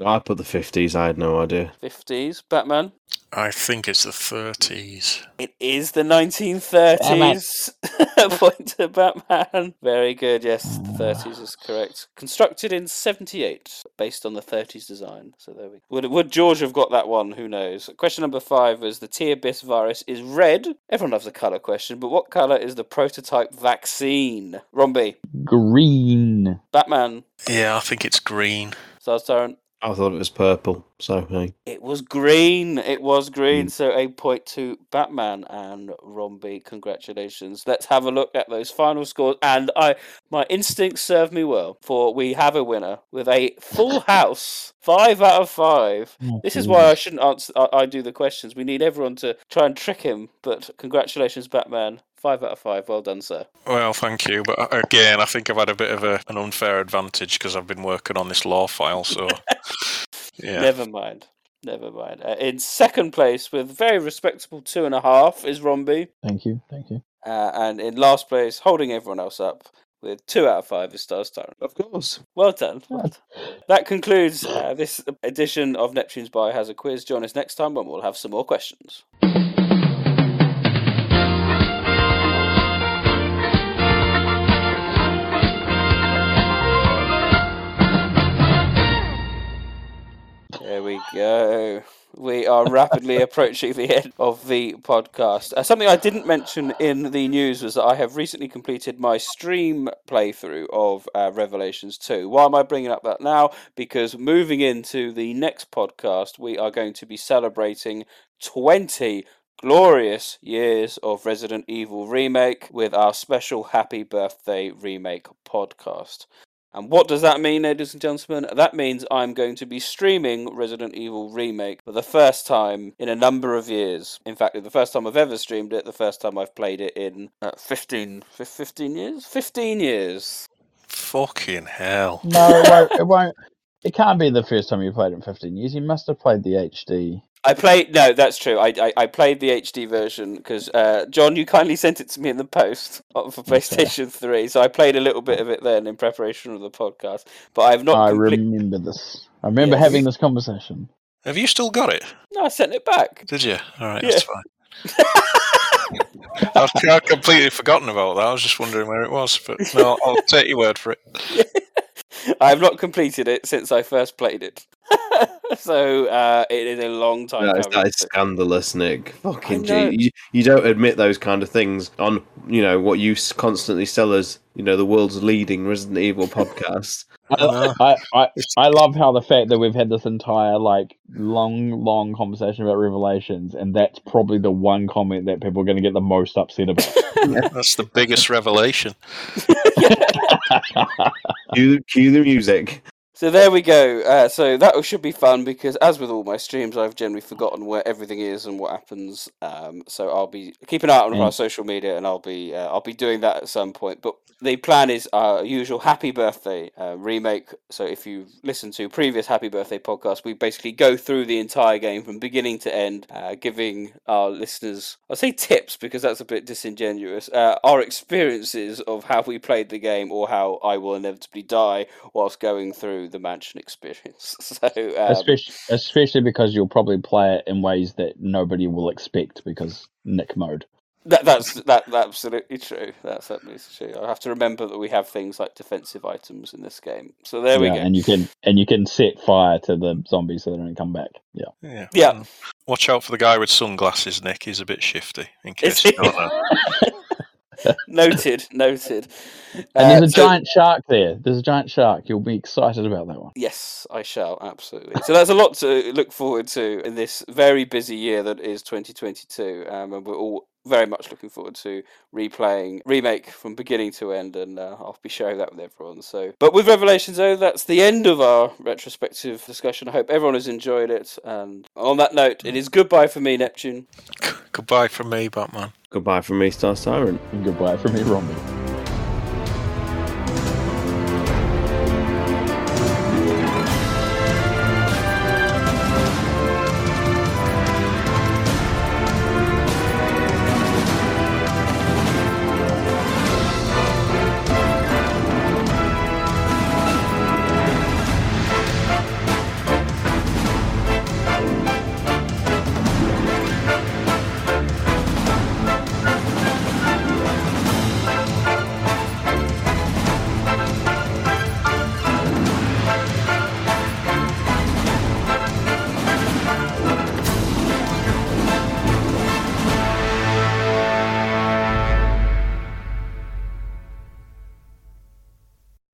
I put the 50s, I had no idea. fifties. Batman. I think it's the 30s. It is the 1930s. Point to Batman. Very good. Yes, the 30s is correct. Constructed in 78, based on the 30s design. So there we Would, would George have got that one? Who knows? Question number five was the T abyss virus is red. Everyone loves a colour question, but what colour is the prototype vaccine? Rombie. Green. Batman. Yeah, I think it's green. Stars Darren. I thought it was purple, so hey. It was green. It was green. Mm. So a point to Batman and Rombie. Congratulations. Let's have a look at those final scores. And I, my instincts served me well. For we have a winner with a full house, five out of five. Oh, this is why I shouldn't answer. I, I do the questions. We need everyone to try and trick him. But congratulations, Batman. Five out of five. Well done, sir. Well, thank you. But uh, again, I think I've had a bit of a, an unfair advantage because I've been working on this lore file. So, yeah. Never mind. Never mind. Uh, in second place with very respectable two and a half is Rombie. Thank you. Thank you. Uh, and in last place, holding everyone else up with two out of five is Stars Tyrant. Of course. Well done. Well done. That concludes uh, this edition of Neptune's Biohazard Quiz. Join us next time when we'll have some more questions. We go. We are rapidly approaching the end of the podcast. Uh, something I didn't mention in the news was that I have recently completed my stream playthrough of uh, Revelations 2. Why am I bringing up that now? Because moving into the next podcast, we are going to be celebrating 20 glorious years of Resident Evil Remake with our special Happy Birthday Remake podcast. And what does that mean, ladies and gentlemen? That means I'm going to be streaming Resident Evil Remake for the first time in a number of years. In fact, the first time I've ever streamed it, the first time I've played it in uh, 15, 15 years? 15 years. Fucking hell. No, it won't, it won't. It can't be the first time you played it in 15 years. You must have played the HD. I played, no, that's true. I, I, I played the HD version because, uh, John, you kindly sent it to me in the post for PlayStation 3. So I played a little bit of it then in preparation of the podcast. But I've not. I complete- remember this. I remember Yes. having this conversation. Have you still got it? No, I sent it back. Did you? All right, Yeah. that's fine. I've, I'd completely forgotten about that. I was just wondering where it was, but no, I'll take your word for it. I have not completed it since I first played it. so uh, it is a long time. That is, that is scandalous, Nick. Fucking gee. You, you don't admit those kind of things on, you know, what you constantly sell as, you know, the world's leading Resident Evil podcast. I, I, I, I love how the fact that we've had this entire like long, long conversation about revelations, and that's probably the one comment that people are going to get the most upset about. That's the biggest revelation. cue, cue the music. So there we go. Uh, so that should be fun because, as with all my streams, I've generally forgotten where everything is and what happens. Um, so I'll be keep an eye on our Mm. social media, and I'll be uh, I'll be doing that at some point. But the plan is our usual Happy Birthday uh, remake. So if you listen to previous Happy Birthday podcasts, we basically go through the entire game from beginning to end, uh, giving our listeners I'll say tips because that's a bit disingenuous. Uh, our experiences of how we played the game or how I will inevitably die whilst going through the mansion experience. So um, especially, especially because you'll probably play it in ways that nobody will expect because Nick mode. That, that's that, that's absolutely true. That's absolutely true. I have to remember that we have things like defensive items in this game. So there we Yeah, go. And you can and you can set fire to the zombies so they don't come back. Yeah. Yeah. Yeah. Um, Watch out for the guy with sunglasses, Nick. He's a bit shifty, in case you don't know. noted, noted. And Uh, there's a so- giant shark there. There's a giant shark. You'll be excited about that one. Yes, I shall absolutely. So that's a lot to look forward to in this very busy year that is 2022, um, and we're all very much looking forward to replaying remake from beginning to end, and uh, I'll be sharing that with everyone. So, but with Revelations, though, that's the end of our retrospective discussion. I hope everyone has enjoyed it, and on that note, it is goodbye for me, Neptune. Goodbye from me, Batman. Goodbye from me, Star Siren. And goodbye from me, Rombie.